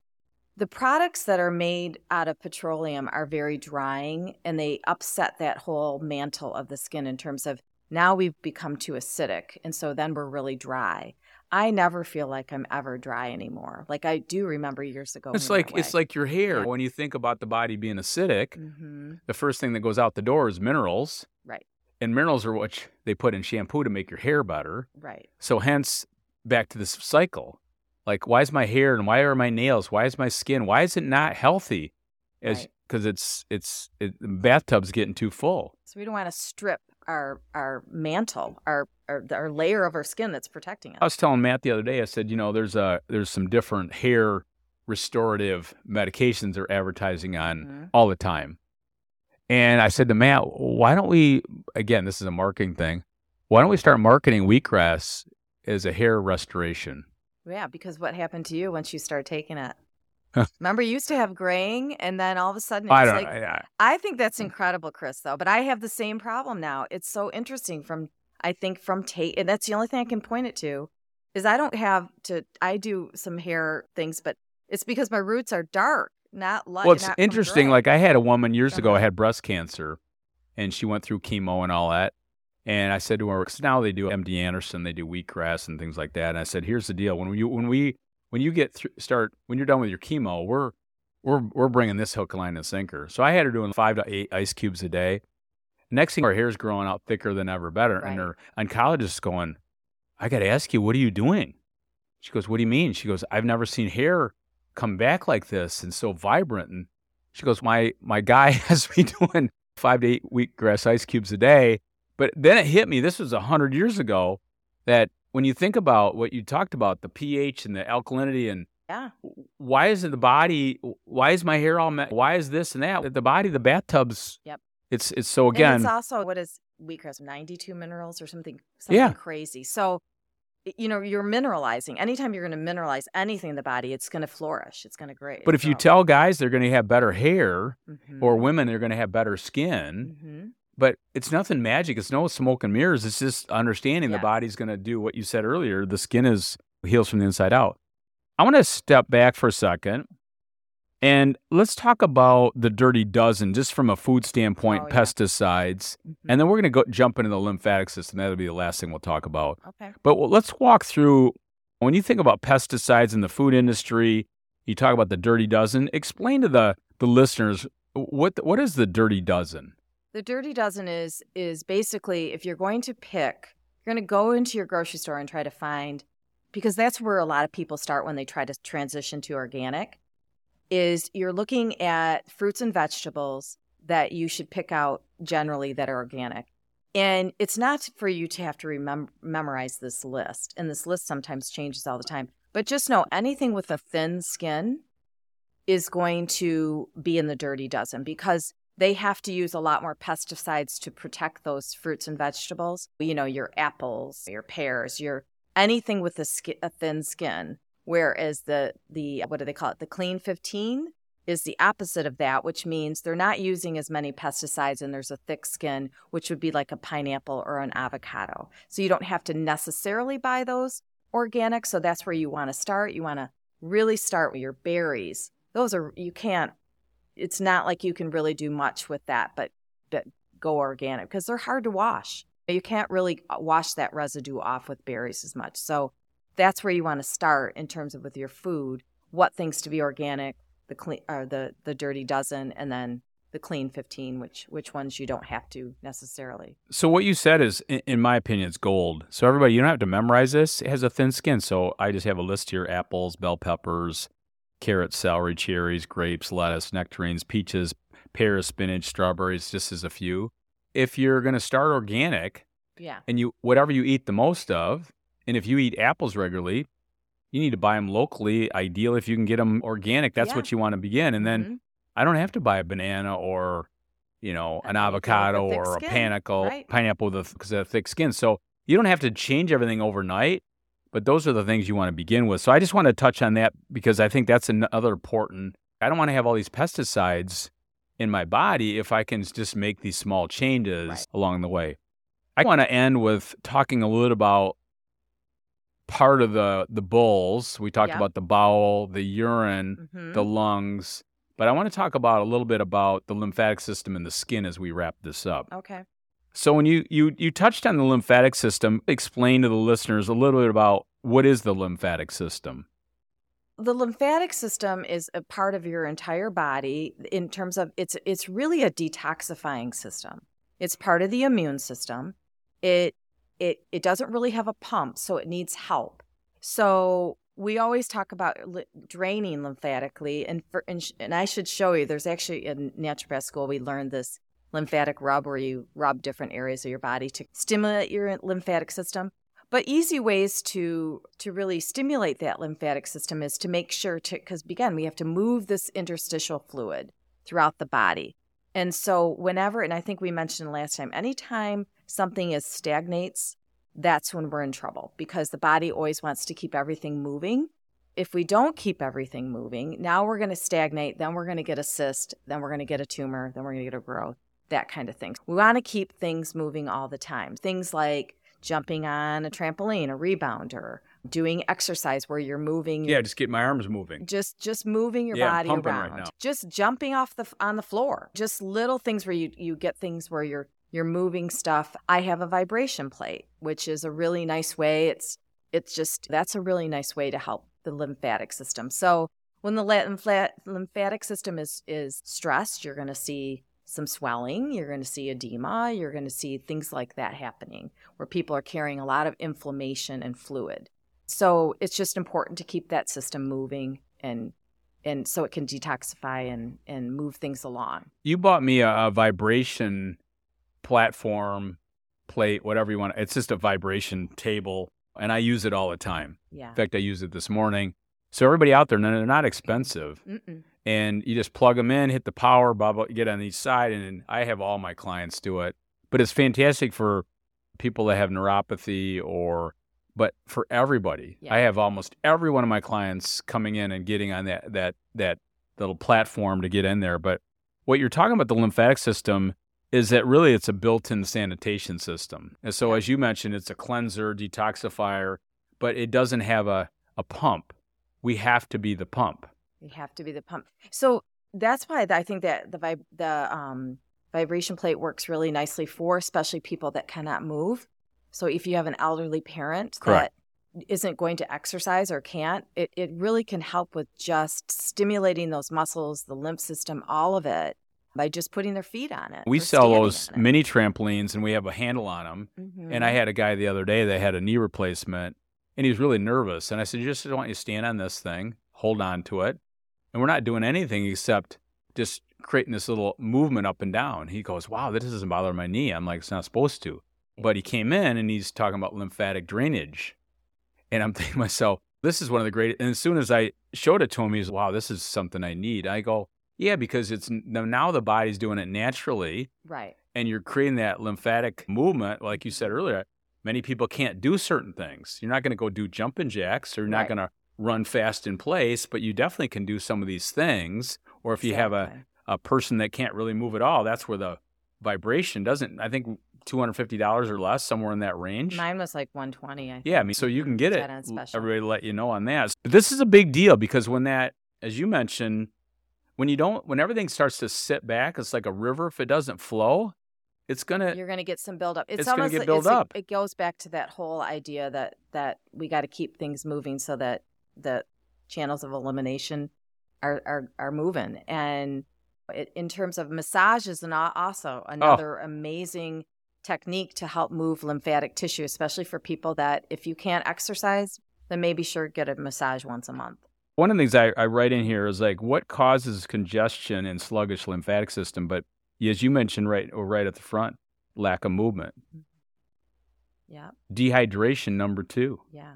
the products that are made out of petroleum are very drying and they upset that whole mantle of the skin in terms of now we've become too acidic. And so then we're really dry. I never feel like I'm ever dry anymore. Like I do remember years ago. It's like it's like your hair. When you think about the body being acidic, hmm the first thing that goes out the door is minerals. Right. And minerals are what they put in shampoo to make your hair better. right. So hence back to this cycle. Like why is my hair and why are my nails? Why is my skin? Why is it not healthy? As Right. because it's it's it, the bathtub's getting too full. So we don't want to strip our our mantle, our our, our layer of our skin that's protecting us. I was telling Matt the other day. I said, you know, there's a there's some different hair restorative medications they're advertising on Mhm. all the time. And I said to Matt, why don't we again, this is a marketing thing. Why don't we start marketing wheatgrass as a hair restoration? Yeah, because what happened to you once you start taking it? Remember, you used to have graying, and then all of a sudden, it's I don't like, I, I, I think that's incredible, Chris, though. But I have the same problem now. It's so interesting from, I think, from Tate, and that's the only thing I can point it to, is I don't have to, I do some hair things, but it's because my roots are dark, not light. Well, it's interesting. Like I had a woman years ago, Uh-huh. I had breast cancer, and she went through chemo and all that. And I said to her, because now they do MD Anderson, they do wheatgrass and things like that. And I said, here's the deal: when you when we when you get through, start when you're done with your chemo, we're we're we're bringing this hook, line, and sinker. So I had her doing five to eight ice cubes a day. Next thing, her hair's growing out thicker than ever, better. And Right. her oncologist is going, I got to ask you, what are you doing? She goes, What do you mean? She goes, I've never seen hair come back like this and so vibrant. And she goes, My my guy [LAUGHS] has me doing five to eight wheatgrass ice cubes a day. But then it hit me. This was a hundred years ago. That when you think about what you talked about, the pH and the alkalinity, and yeah, why isn't the body? Why is my hair all? Me- why is this and that? The body, the bathtubs. Yep. It's it's so and again. it's also what is wheatgrass, ninety-two minerals or something, something Yeah. crazy. So. You know, you're mineralizing. Anytime you're going to mineralize anything in the body, it's going to flourish. It's going to grow. but if you tell guys they're going to have better hair, Mhm. or women they're going to have better skin, Mhm. But it's nothing magic. It's no smoke and mirrors. It's just understanding the body's going to do what you said earlier. The skin is heals from the inside out. I want to step back for a second and let's talk about the dirty dozen, just from a food standpoint, Oh, yeah. pesticides, Mhm. and then we're going to go jump into the lymphatic system. That'll be the last thing we'll talk about. Okay. But well, let's walk through when you think about pesticides in the food industry. You talk about the dirty dozen. Explain to the the listeners what what is the dirty dozen. The dirty dozen is is basically if you're going to pick, you're going to go into your grocery store and try to find because that's where a lot of people start when they try to transition to organic is you're looking at fruits and vegetables that you should pick out generally that are organic. And it's not for you to have to remem- memorize this list. And this list sometimes changes all the time. But just know anything with a thin skin is going to be in the dirty dozen because they have to use a lot more pesticides to protect those fruits and vegetables. You know, your apples, your pears, your anything with a, sk- a thin skin. Whereas the the what do they call it? The clean 15 is the opposite of that, which means they're not using as many pesticides and there's a thick skin, which would be like a pineapple or an avocado. So you don't have to necessarily buy those organic. So that's where you want to start. You want to really start with your berries. Those are, you can't, it's not like you can really do much with that, but, but go organic because they're hard to wash. You can't really uh, wash that residue off with berries as much. So that's where you want to start in terms of with your food, what things to be organic, the clean or the the dirty dozen and then the clean 15 which which ones you don't have to necessarily so what you said is in, in my opinion it's gold so everybody you don't have to memorize this it has a thin skin so i just have a list here apples bell peppers carrots celery cherries grapes lettuce nectarines peaches pears spinach strawberries just as a few if you're going to start organic yeah and you whatever you eat the most of and if you eat apples regularly you need to buy them locally. Ideal if you can get them organic. That's Yeah. what you want to begin. And then Mhm. I don't have to buy a banana or, you know, an a avocado or a skin, pineapple, right. pineapple with because of a thick skin. So you don't have to change everything overnight. But those are the things you want to begin with. So I just want to touch on that because I think that's another important. I don't want to have all these pesticides in my body if I can just make these small changes Right. along the way. I want to end with talking a little about part of the the bowls. We talked Yeah. about the bowel, the urine, Mhm. the lungs, but I want to talk about a little bit about the lymphatic system and the skin as we wrap this up. okay So when you you you touched on the lymphatic system, explain to the listeners a little bit about what is the lymphatic system. the lymphatic system is a part of your entire body in terms of it's it's really a detoxifying system. It's part of the immune system. It it it doesn't really have a pump so it needs help. So we always talk about draining lymphatically and for and, sh- and I should show you there's actually in naturopath school we learned this lymphatic rub where you rub different areas of your body to stimulate your lymphatic system. But easy ways to to really stimulate that lymphatic system is to make sure to because again we have to move this interstitial fluid throughout the body. And so whenever and i think we mentioned last time anytime something is stagnates that's when we're in trouble because the body always wants to keep everything moving. If we don't keep everything moving now we're going to stagnate then we're going to get a cyst then we're going to get a tumor then we're going to get a growth that kind of thing. We want to keep things moving all the time. Things like jumping on a trampoline, a rebounder, doing exercise where you're moving Yeah, just get my arms moving. just just moving your Yeah, body right around. now. just jumping off the on the floor. Just little things where you you get things where you're you're moving stuff. I have a vibration plate which is a really nice way. It's it's just that's a really nice way to help the lymphatic system. So when the lymphatic system is is stressed you're going to see some swelling you're going to see edema you're going to see things like that happening where people are carrying a lot of inflammation and fluid so it's just important to keep that system moving and and so it can detoxify and and move things along. You bought me a, a vibration platform, plate, whatever you want. It's just a vibration table, and I use it all the time. Yeah. In fact, I used it this morning. So everybody out there, no, they're not expensive, Mm-mm. and you just plug them in, hit the power, blah blah, get on each side, and I have all my clients do it. But it's fantastic for people that have neuropathy or, but for everybody. Yeah. I have almost every one of my clients coming in and getting on that that that little platform to get in there. But what you're talking about the lymphatic system is that really it's a built-in sanitation system. And so as you mentioned, it's a cleanser, detoxifier, but it doesn't have a, a pump. We have to be the pump. We have to be the pump. So that's why I think that the vib- the um, vibration plate works really nicely for especially people that cannot move. So if you have an elderly parent Correct. that isn't going to exercise or can't, it, it really can help with just stimulating those muscles, the lymph system, all of it by just putting their feet on it. We sell those mini trampolines and we have a handle on them. And I Mhm. had a guy the other day that had a knee replacement and he was really nervous. And I said, You just want you to stand on this thing, hold on to it. And we're not doing anything except just creating this little movement up and down. He goes, Wow, this doesn't bother my knee. I'm like, It's not supposed to. But he came in and he's talking about lymphatic drainage. And I'm [LAUGHS] thinking to myself, this is one of the great. And as soon as I showed it to him, he's, wow, this is something I need. I go, yeah, because it's now the body's doing it naturally. Right. And you're creating that lymphatic movement, like you said earlier. Many people can't do certain things. You're not going to go do jumping jacks or you're not going to run fast in place, but you definitely can do some of these things. Or if you have a, a person that can't really move at all, that's where the vibration doesn't, I think $250 or less, somewhere in that range. Mine was like 120. I Yeah, I mean, so you can get it. Dead on special. Everybody let you know on that. But this is a big deal because when that, as you mentioned, when you don't, when everything starts to sit back, it's like a river. If it doesn't flow, it's gonna. You're going to get some buildup. It's, It's gonna almost get like- built it's a- up. it goes back to that whole idea that that we got to keep things moving so that the channels of elimination are are, are moving. And it, in terms of massage is an, also oh. another amazing technique to help move lymphatic tissue, especially for people that if you can't exercise, then maybe sure get a massage once a month. One of the things I, I write in here is like what causes congestion and sluggish lymphatic system. But as you mentioned, right, or right at the front, lack of movement, Yeah. dehydration. Number two, Yeah.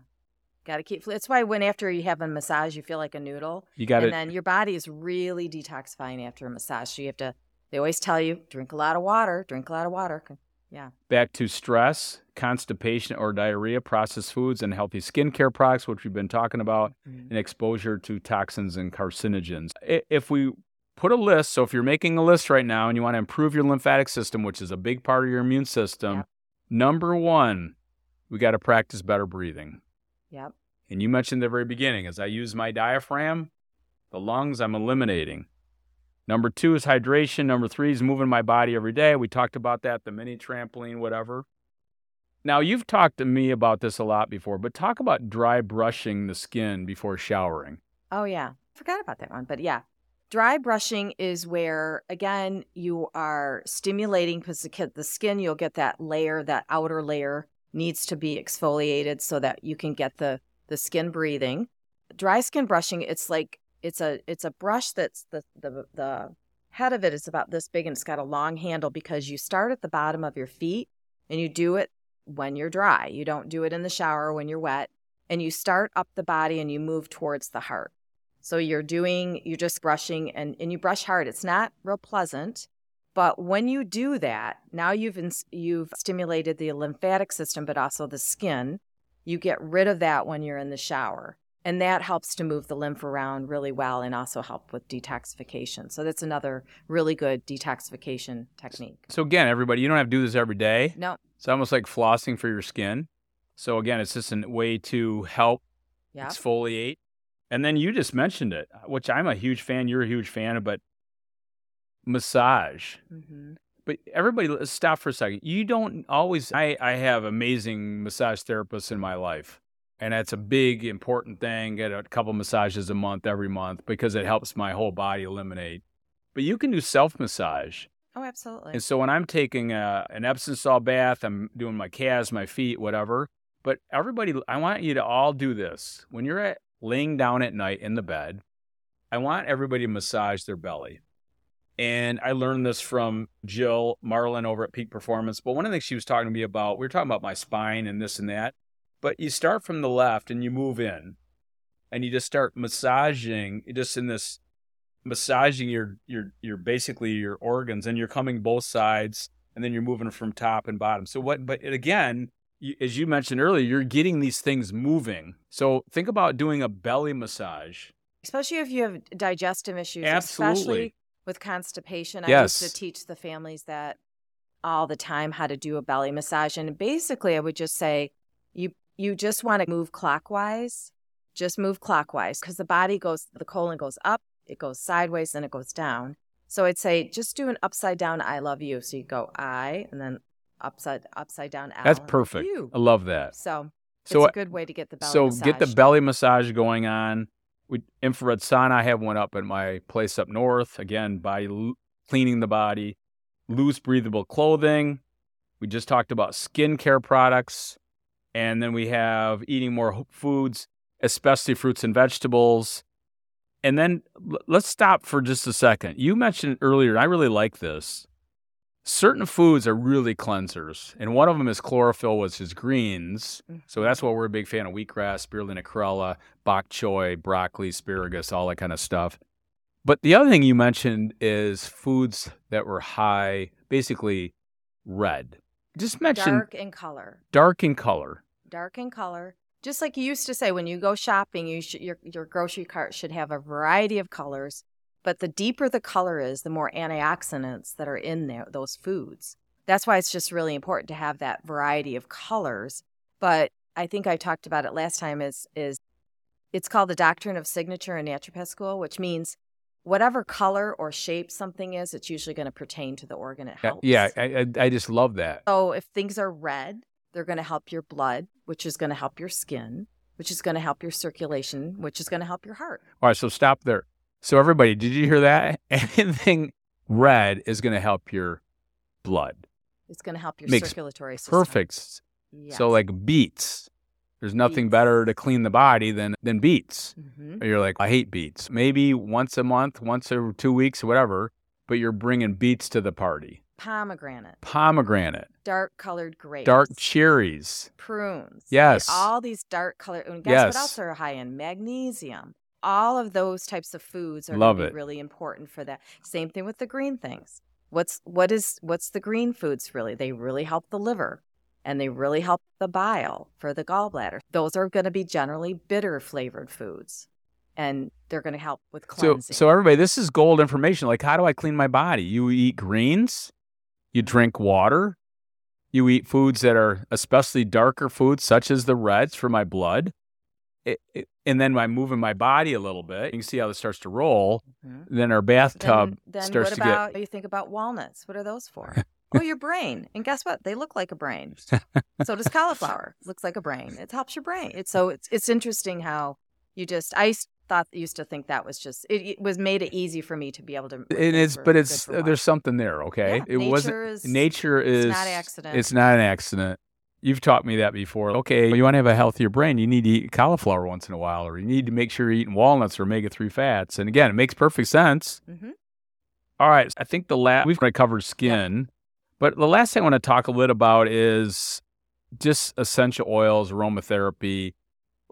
Got to keep. That's why when after you have a massage, you feel like a noodle. you got and then your body is really detoxifying after a massage. So you have to. They always tell you drink a lot of water. Drink a lot of water. Yeah. back to stress, constipation or diarrhea, processed foods, and healthy skincare products, which we've been talking about. Mm-hmm. and exposure to toxins and carcinogens. If we put a list, so if you're making a list right now and you want to improve your lymphatic system, which is a big part of your immune system, number one, we got to practice better breathing. Yep. And you mentioned the very beginning, as I use my diaphragm, the lungs I'm eliminating. Number two is hydration. Number three is moving my body every day. We talked about that, the mini trampoline, whatever. Now, you've talked to me about this a lot before, but talk about dry brushing the skin before showering. Oh yeah. Forgot about that one. But yeah. Dry brushing is where again you are stimulating because the, skin you'll get that layer, that outer layer needs to be exfoliated so that you can get the the skin breathing. Dry skin brushing, it's like it's a it's a brush that's the the the head of it is about this big and it's got a long handle because you start at the bottom of your feet and you do it when you're dry. You don't do it in the shower when you're wet and you start up the body and you move towards the heart. So you're doing, you're just brushing and, and you brush hard. It's not real pleasant. But when you do that, now you've you've stimulated the lymphatic system, but also the skin. You get rid of that when you're in the shower, and that helps to move the lymph around really well, and also help with detoxification. So that's another really good detoxification technique. So, again, everybody, you don't have to do this every day. No, It's almost like flossing for your skin. So, again, it's just a way to help yeah, exfoliate. And then you just mentioned it, which I'm a huge fan. You're a huge fan but massage. hmm But everybody, let's stop for a second. You don't always. I, I have amazing massage therapists in my life, and that's a big important thing. Get a couple massages a month, every month, because it helps my whole body eliminate. But you can do self massage. oh, absolutely. And so when I'm taking a, an Epsom salt bath, I'm doing my calves, my feet, whatever. But everybody, I want you to all do this. When you're at, laying down at night in the bed, I want everybody to massage their belly. And I learned this from Jill Marlin over at Peak Performance. But one of the things she was talking to me about, we were talking about my spine and this and that. But you start from the left and you move in and you just start massaging, just in this massaging your your your basically your organs and you're coming both sides and then you're moving from top and bottom so what but again as you mentioned earlier you're getting these things moving so think about doing a belly massage especially if you have digestive issues, Absolutely. especially with constipation. I Yes. used to teach the families that all the time how to do a belly massage, and basically, I would just say you you just want to move clockwise, just move clockwise because the body goes, the colon goes up, it goes sideways, then it goes down. So I'd say just do an upside down "I love you." So you go I, and then upside upside down that's perfect i love that So so it's a good way to get the belly so massage. get the belly massage going on we infrared sauna i have one up at my place up north again by l- cleaning the body loose breathable clothing we just talked about skincare products and then we have eating more foods especially fruits and vegetables And then let's stop for just a second. You mentioned earlier, and I really like this. Certain foods are really cleansers, and one of them is chlorophyll, which is greens. So mm-hmm. that's why we're a big fan of wheatgrass, spirulina chlorella, bok choy, broccoli, asparagus, all that kind of stuff. But the other thing you mentioned is foods that were high, basically red. Just mention dark in color. dark in color. dark in color. Just like you used to say, when you go shopping, you should, your your grocery cart should have a variety of colors. But the deeper the color is, the more antioxidants that are in there those foods. That's why it's just really important to have that variety of colors. But I think I talked about it last time. Is is it's called the doctrine of signature in naturopath school, which means whatever color or shape something is, it's usually going to pertain to the organ it helps. Yeah, I, I, I just love that. So if things are red, they're going to help your blood, which is going to help your skin, which is going to help your circulation, which is going to help your heart. All right, so stop there. So everybody, did you hear that? [LAUGHS] Anything red is going to help your blood. It's going to help your Makes circulatory system. Perfect. Yes. So like beets. There's nothing Beets. better to clean the body than than beets. Mhm. You're like, I hate beets. Maybe once a month, once or two weeks, whatever. But you're bringing beets to the party. pomegranate, Pomegranate, dark colored grapes, dark cherries. prunes. Yes. all these dark colored. And guess Yes. what else are high in? Magnesium. All of those types of foods are Love it. really important for that. Same thing with the green things. What's what is what's the green foods really? They really help the liver and they really help the bile for the gallbladder. Those are going to be generally bitter flavored foods. And they're going to help with So, cleansing. so everybody, this is gold information. Like, how do I clean my body? You eat greens, you drink water, you eat foods that are especially darker foods, such as the reds for my blood. It, it- and then I'm moving my body a little bit. You can see how this starts to roll. Mhm. Then our bathtub then, then starts what to about you think about walnuts? What are those for? [LAUGHS] oh, your brain. And guess what? They look like a brain. so does cauliflower. [LAUGHS] Looks like a brain. It helps your brain. It's so it's it's interesting how you just I thought used to think that was just it, it was made it easy for me to be able to. And it's, but it's there's something there. Okay, Yeah, it wasn't. nature is- nature is it's not accident. It's not an accident. You've taught me that before. Okay, you want to have a healthier brain, you need to eat cauliflower once in a while, or you need to make sure you're eating walnuts or omega three fats. And again, it makes perfect sense. Mhm. All right, I think the last we've covered skin, but the last thing I want to talk a little about is just essential oils, aromatherapy.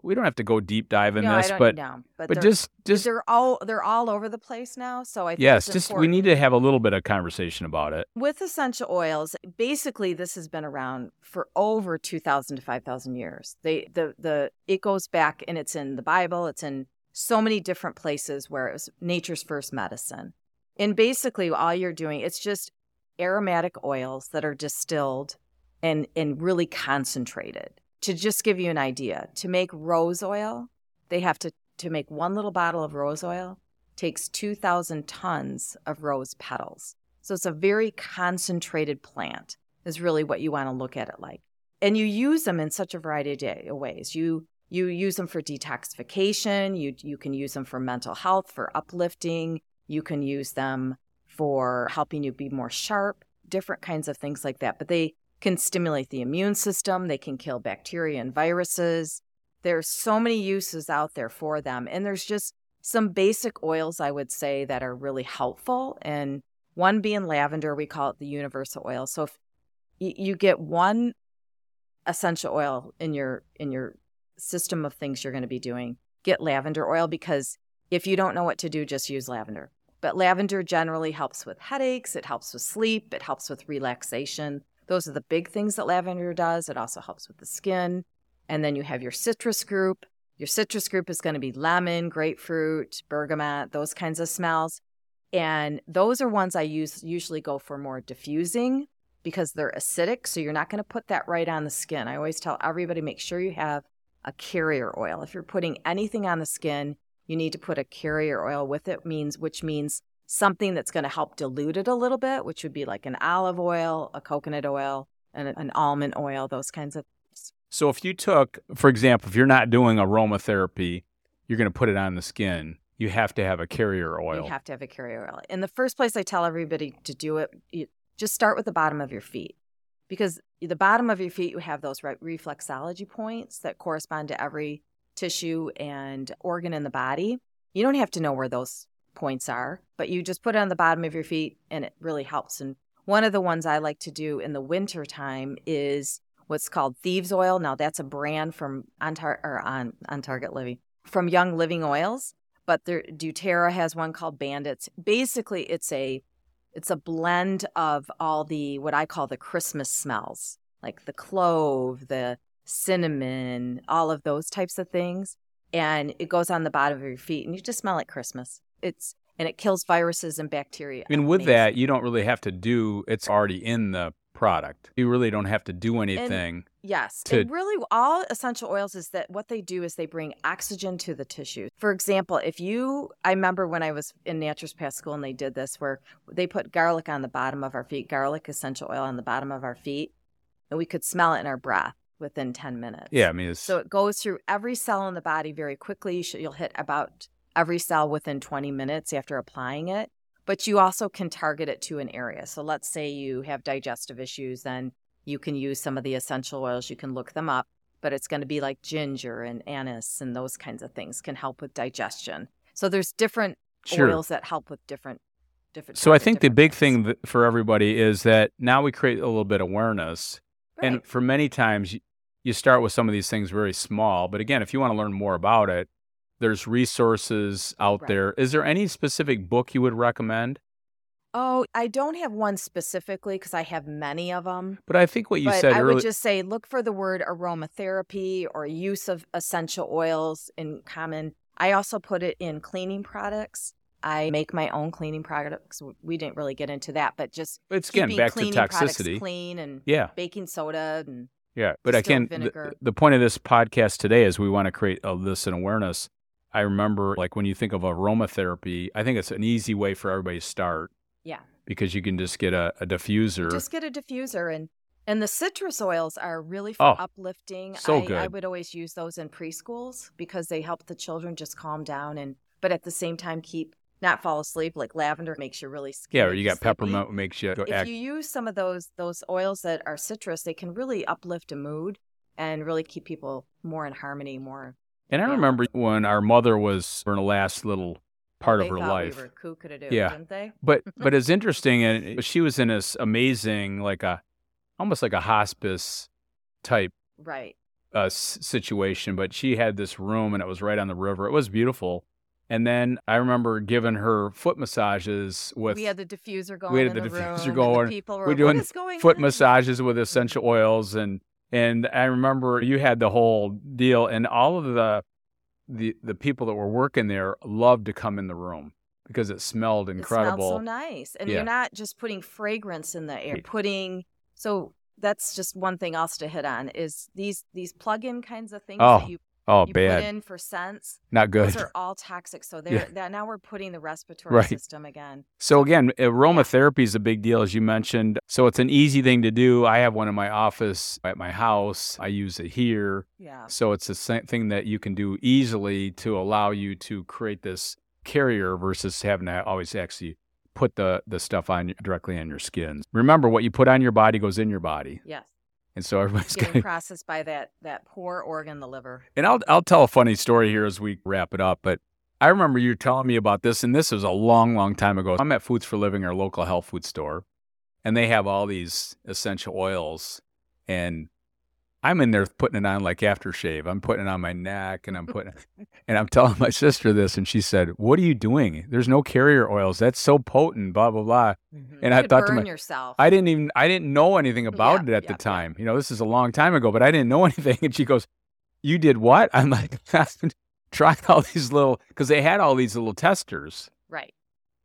We don't have to go deep dive in no, this, but no, but, but just just they're all they're all over the place now. So I think yes, just we need to have a little bit of conversation about it. with essential oils basically this has been around for over 2000 to 5000 years they the the it goes back and it's in the bible it's in so many different places where it was nature's first medicine and basically all you're doing it's just aromatic oils that are distilled and and really concentrated to just give you an idea to make rose oil they have to to make one little bottle of rose oil takes 2000 tons of rose petals so it's a very concentrated plant, is really what you want to look at it like. And you use them in such a variety of ways. You you use them for detoxification. You you can use them for mental health, for uplifting. You can use them for helping you be more sharp. Different kinds of things like that. But they can stimulate the immune system. They can kill bacteria and viruses. There's so many uses out there for them, and there's just some basic oils I would say that are really helpful and one being lavender, we call it the universal oil. So if you get one essential oil in your in your system of things you're going to be doing, get lavender oil because if you don't know what to do, just use lavender. But lavender generally helps with headaches, it helps with sleep, it helps with relaxation. Those are the big things that lavender does. It also helps with the skin. And then you have your citrus group. Your citrus group is going to be lemon, grapefruit, bergamot, those kinds of smells. And those are ones I use usually go for more diffusing because they're acidic. So you're not going to put that right on the skin. I always tell everybody make sure you have a carrier oil. If you're putting anything on the skin, you need to put a carrier oil with it, means which means something that's going to help dilute it a little bit, which would be like an olive oil, a coconut oil, and an almond oil, those kinds of things. So if you took, for example, if you're not doing aromatherapy, you're going to put it on the skin. You have to have a carrier oil. You have to have a carrier oil. In the first place, I tell everybody to do it. You just start with the bottom of your feet, because the bottom of your feet you have those right reflexology points that correspond to every tissue and organ in the body. You don't have to know where those points are, but you just put it on the bottom of your feet and it really helps. And one of the ones I like to do in the winter time is what's called thieves oil. Now that's a brand from on, tar- or on, on Target Living from Young Living Oils, but there, doTERRA has one called Bandits. Basically, it's a it's a blend of all the what I call the Christmas smells, like the clove, the cinnamon, all of those types of things. And it goes on the bottom of your feet and you just smell like Christmas. It's and it kills viruses and bacteria. I mean, with that, you don't really have to do it's already in the product. You really don't have to do anything. And yes. to- and really, all essential oils is that what they do is they bring oxygen to the tissue. For example, if you, I remember when I was in naturopath school and they did this where they put garlic on the bottom of our feet, garlic essential oil on the bottom of our feet, and we could smell it in our breath within 10 minutes. Yeah, I mean, it's So it goes through every cell in the body very quickly. You should, you'll hit about every cell within 20 minutes after applying it. But you also can target it to an area. So let's say you have digestive issues, then you can use some of the essential oils. You can look them up, but it's going to be like ginger and anise and those kinds of things can help with digestion. So there's different Sure. oils that help with different different. so I think the big things. thing for everybody is that now we create a little bit of awareness. Right. And for many times, you start with some of these things very small. But again, if you want to learn more about it, there's resources out Right. there. Is there any specific book you would recommend? Oh, I don't have one specifically because I have many of them. But I think what you but said I earlier. would just say look for the word aromatherapy or use of essential oils in common. I also put it in cleaning products. I make my own cleaning products. We didn't really get into that, but just it's again back to cleaning products toxicity. clean and Yeah, baking soda and yeah. But distilled again, the, vinegar. the point of this podcast today is we want to create uh, this an awareness. I remember, like when you think of aromatherapy, I think it's an easy way for everybody to start yeah. because you can just get a, a diffuser. Just get a diffuser and and the citrus oils are really for Oh, uplifting. so I, I would always use those in preschools because they help the children just calm down and but at the same time keep not fall asleep. Like lavender makes you really yeah, or you got peppermint makes you go If act. you use some of those those oils that are citrus, they can really uplift a mood and really keep people more in harmony, more and I remember when our mother was in the last little part they of her life. We were cuckoo Yeah. didn't they? But [LAUGHS] but it's interesting, and she was in this amazing, like a almost like a hospice type Right. uh, situation. But she had this room, and it was right on the river. It was beautiful. And then I remember giving her foot massages with we had the diffuser going. we had the the diffuser room, going. The people were We're doing what is going foot on?" massages with essential oils and and I remember you had the whole deal and all of the the the people that were working there loved to come in the room because it smelled It incredible. smells so nice, and Yeah. you're not just putting fragrance in the air. Putting so that's just one thing else to hit on is these these plug-in kinds of things Oh, that you, oh, you bad. put in for. Not good. Those are all toxic. So [LAUGHS] Yeah. they're that now we're putting the respiratory Right. system again. So again, aromatherapy is a big deal, as you mentioned. So it's an easy thing to do. I have one in my office at my house. I use it here. Yeah. So it's the same thing that you can do easily to allow you to create this carrier versus having to always actually put the, the stuff on directly on your skin. Remember, what you put on your body goes in your body, Yes. And so everybody's [LAUGHS] Getting got. processed by that that poor organ, the liver. And I'll I'll tell a funny story here as we wrap it up, but. I remember you telling me about this, and this was a long, long time ago. I'm at Foods for Living, our local health food store, and they have all these essential oils. And I'm in there putting it on like aftershave. I'm putting it on my neck, and I'm putting, and I'm telling my sister this, and she said, "What are you doing? There's no carrier oils. That's so potent." Blah blah blah. Mm-hmm. And you I thought to burn my- yourself. I didn't even I didn't know anything about Yeah, it at yeah, the yeah. time. You know, this is a long time ago, but I didn't know [LAUGHS] anything. And she goes, "You did what?" I'm like, [LAUGHS] trying all these little because they had all these little testers, right.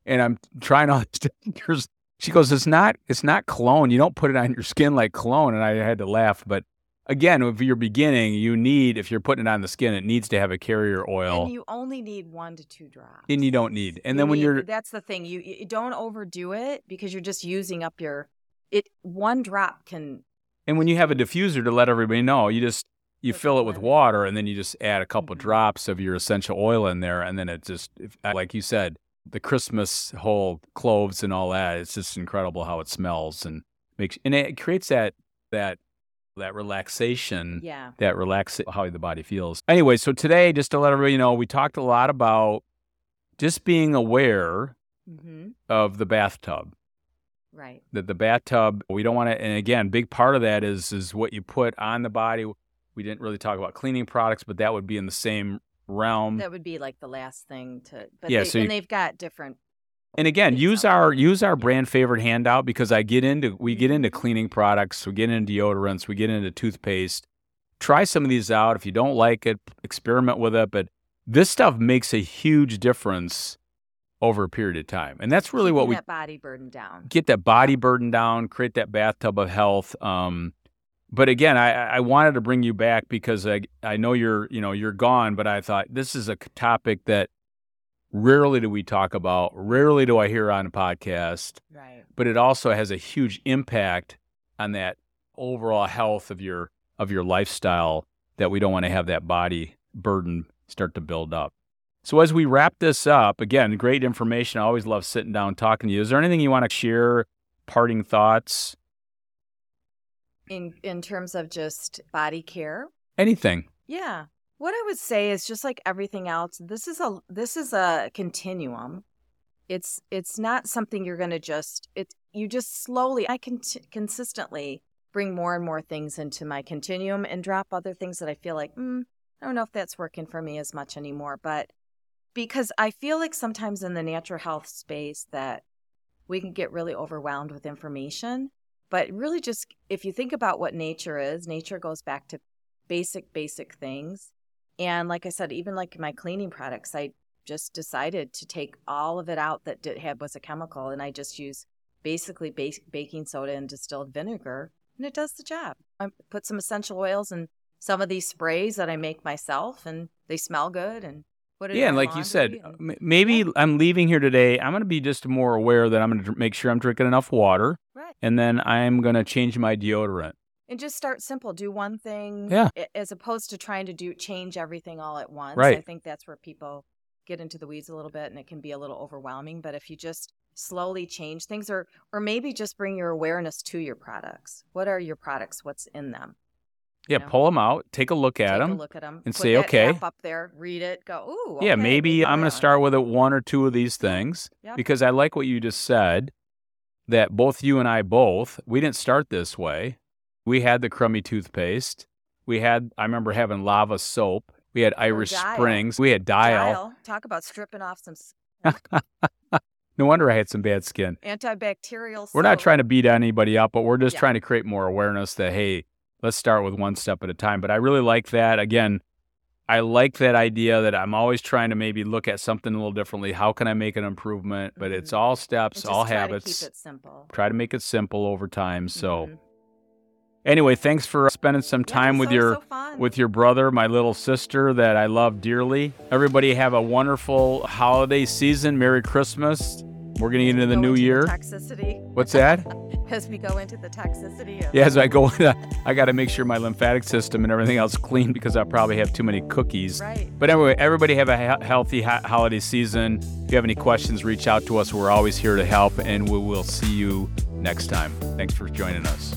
and I'm trying all these [LAUGHS] testers. She goes, "It's not it's not cologne. You don't put it on your skin like cologne." And I had to laugh, but. Again, if you're beginning, you need if you're putting it on the skin, it needs to have a carrier oil, And you only need one to two drops. and you don't need. And You then when need- you're that's the thing. You, you don't overdo it because you're just using up your it. One drop can And when you have a diffuser to let everybody know, you just you fill it with water and then you just add a couple Mhm. drops of your essential oil in there and then it just like you said, the Christmas whole cloves and all that, it's just incredible how it smells and makes and it creates that that that relaxation yeah. that relax how the body feels. Anyway, so today, just to let everybody know, we talked a lot about just being aware hmm of the bathtub. Right. That the bathtub, we don't want to. And again, big part of that is is what you put on the body. We didn't really talk about cleaning products, but that would be in the same realm. That would be like the last thing to. But Yeah, they, so you- and they've got different. And again, use our use our brand favorite handout because I get into we get into cleaning products, we get into deodorants, we get into toothpaste. Try some of these out. If you don't like it, experiment with it. But this stuff makes a huge difference over a period of time, and that's really what keeping we that body burden down. get that body burden down, create that bathtub of health. Um, but again, I, I wanted to bring you back because I I know you're you know you're gone, but I thought this is a topic that rarely do we talk about, rarely do I hear on a podcast, Right. but it also has a huge impact on that overall health of your of your lifestyle that we don't want to have that body burden start to build up. So as we wrap this up, again, great information. I always love sitting down talking to you. Is there anything you want to share? Parting thoughts? In in terms of just body care. Anything? Yeah. What I would say is just like everything else, this is a this is a continuum. It's it's not something you're going to just it you just slowly I can consistently bring more and more things into my continuum and drop other things that I feel like, mm, I don't know if that's working for me as much anymore, but because I feel like sometimes in the natural health space that we can get really overwhelmed with information, but really just if you think about what nature is, nature goes back to basic basic things and like i said even like my cleaning products i just decided to take all of it out that did had was a chemical and i just use basically bas- baking soda and distilled vinegar and it does the job i put some essential oils and some of these sprays that i make myself and they smell good and Yeah, and like you said, and- uh, m- maybe I'm leaving here today. I'm going to be just more aware that I'm going to make sure I'm drinking enough water, right and then I'm going to change my deodorant. And just start simple do one thing Yeah. as opposed to trying to do change everything all at once Right. i think that's where people get into the weeds a little bit and it can be a little overwhelming but if you just slowly change things or or maybe just bring your awareness to your products what are your products what's in them Yeah, know? pull them out, take a look at take them. look at them and say, okay. up there read it go ooh Yeah, okay, maybe I'm going to start with it one or two of these things Yep. because I like what you just said that both you and I both, we didn't start this way. We had the crummy toothpaste. We had, I remember having lava soap. We had Irish Dial. Springs. We had Dial. Dial. talk about stripping off some [LAUGHS] No wonder I had some bad skin. antibacterial We're not trying to beat anybody up, but we're just Yeah. trying to create more awareness that, hey, let's start with one step at a time. But I really like that. Again, I like that idea that I'm always trying to maybe look at something a little differently. How can I make an improvement? But it's Mhm. all steps, all try to habits. keep it simple Try to make it simple over time. So, Mhm. Anyway, thanks for uh, spending some time so, with your so with your brother, my little sister that I love dearly. Everybody have a wonderful holiday season. Merry Christmas. We're going to get into the new into year. toxicity What's that? [LAUGHS] as we go into the toxicity. Of, Yeah, as I go, [LAUGHS] I got to make sure my lymphatic system and everything else clean because I probably have too many cookies. Right. But anyway, everybody have a he- healthy ho- holiday season. If you have any questions, reach out to us. We're always here to help, and we will see you next time. Thanks for joining us.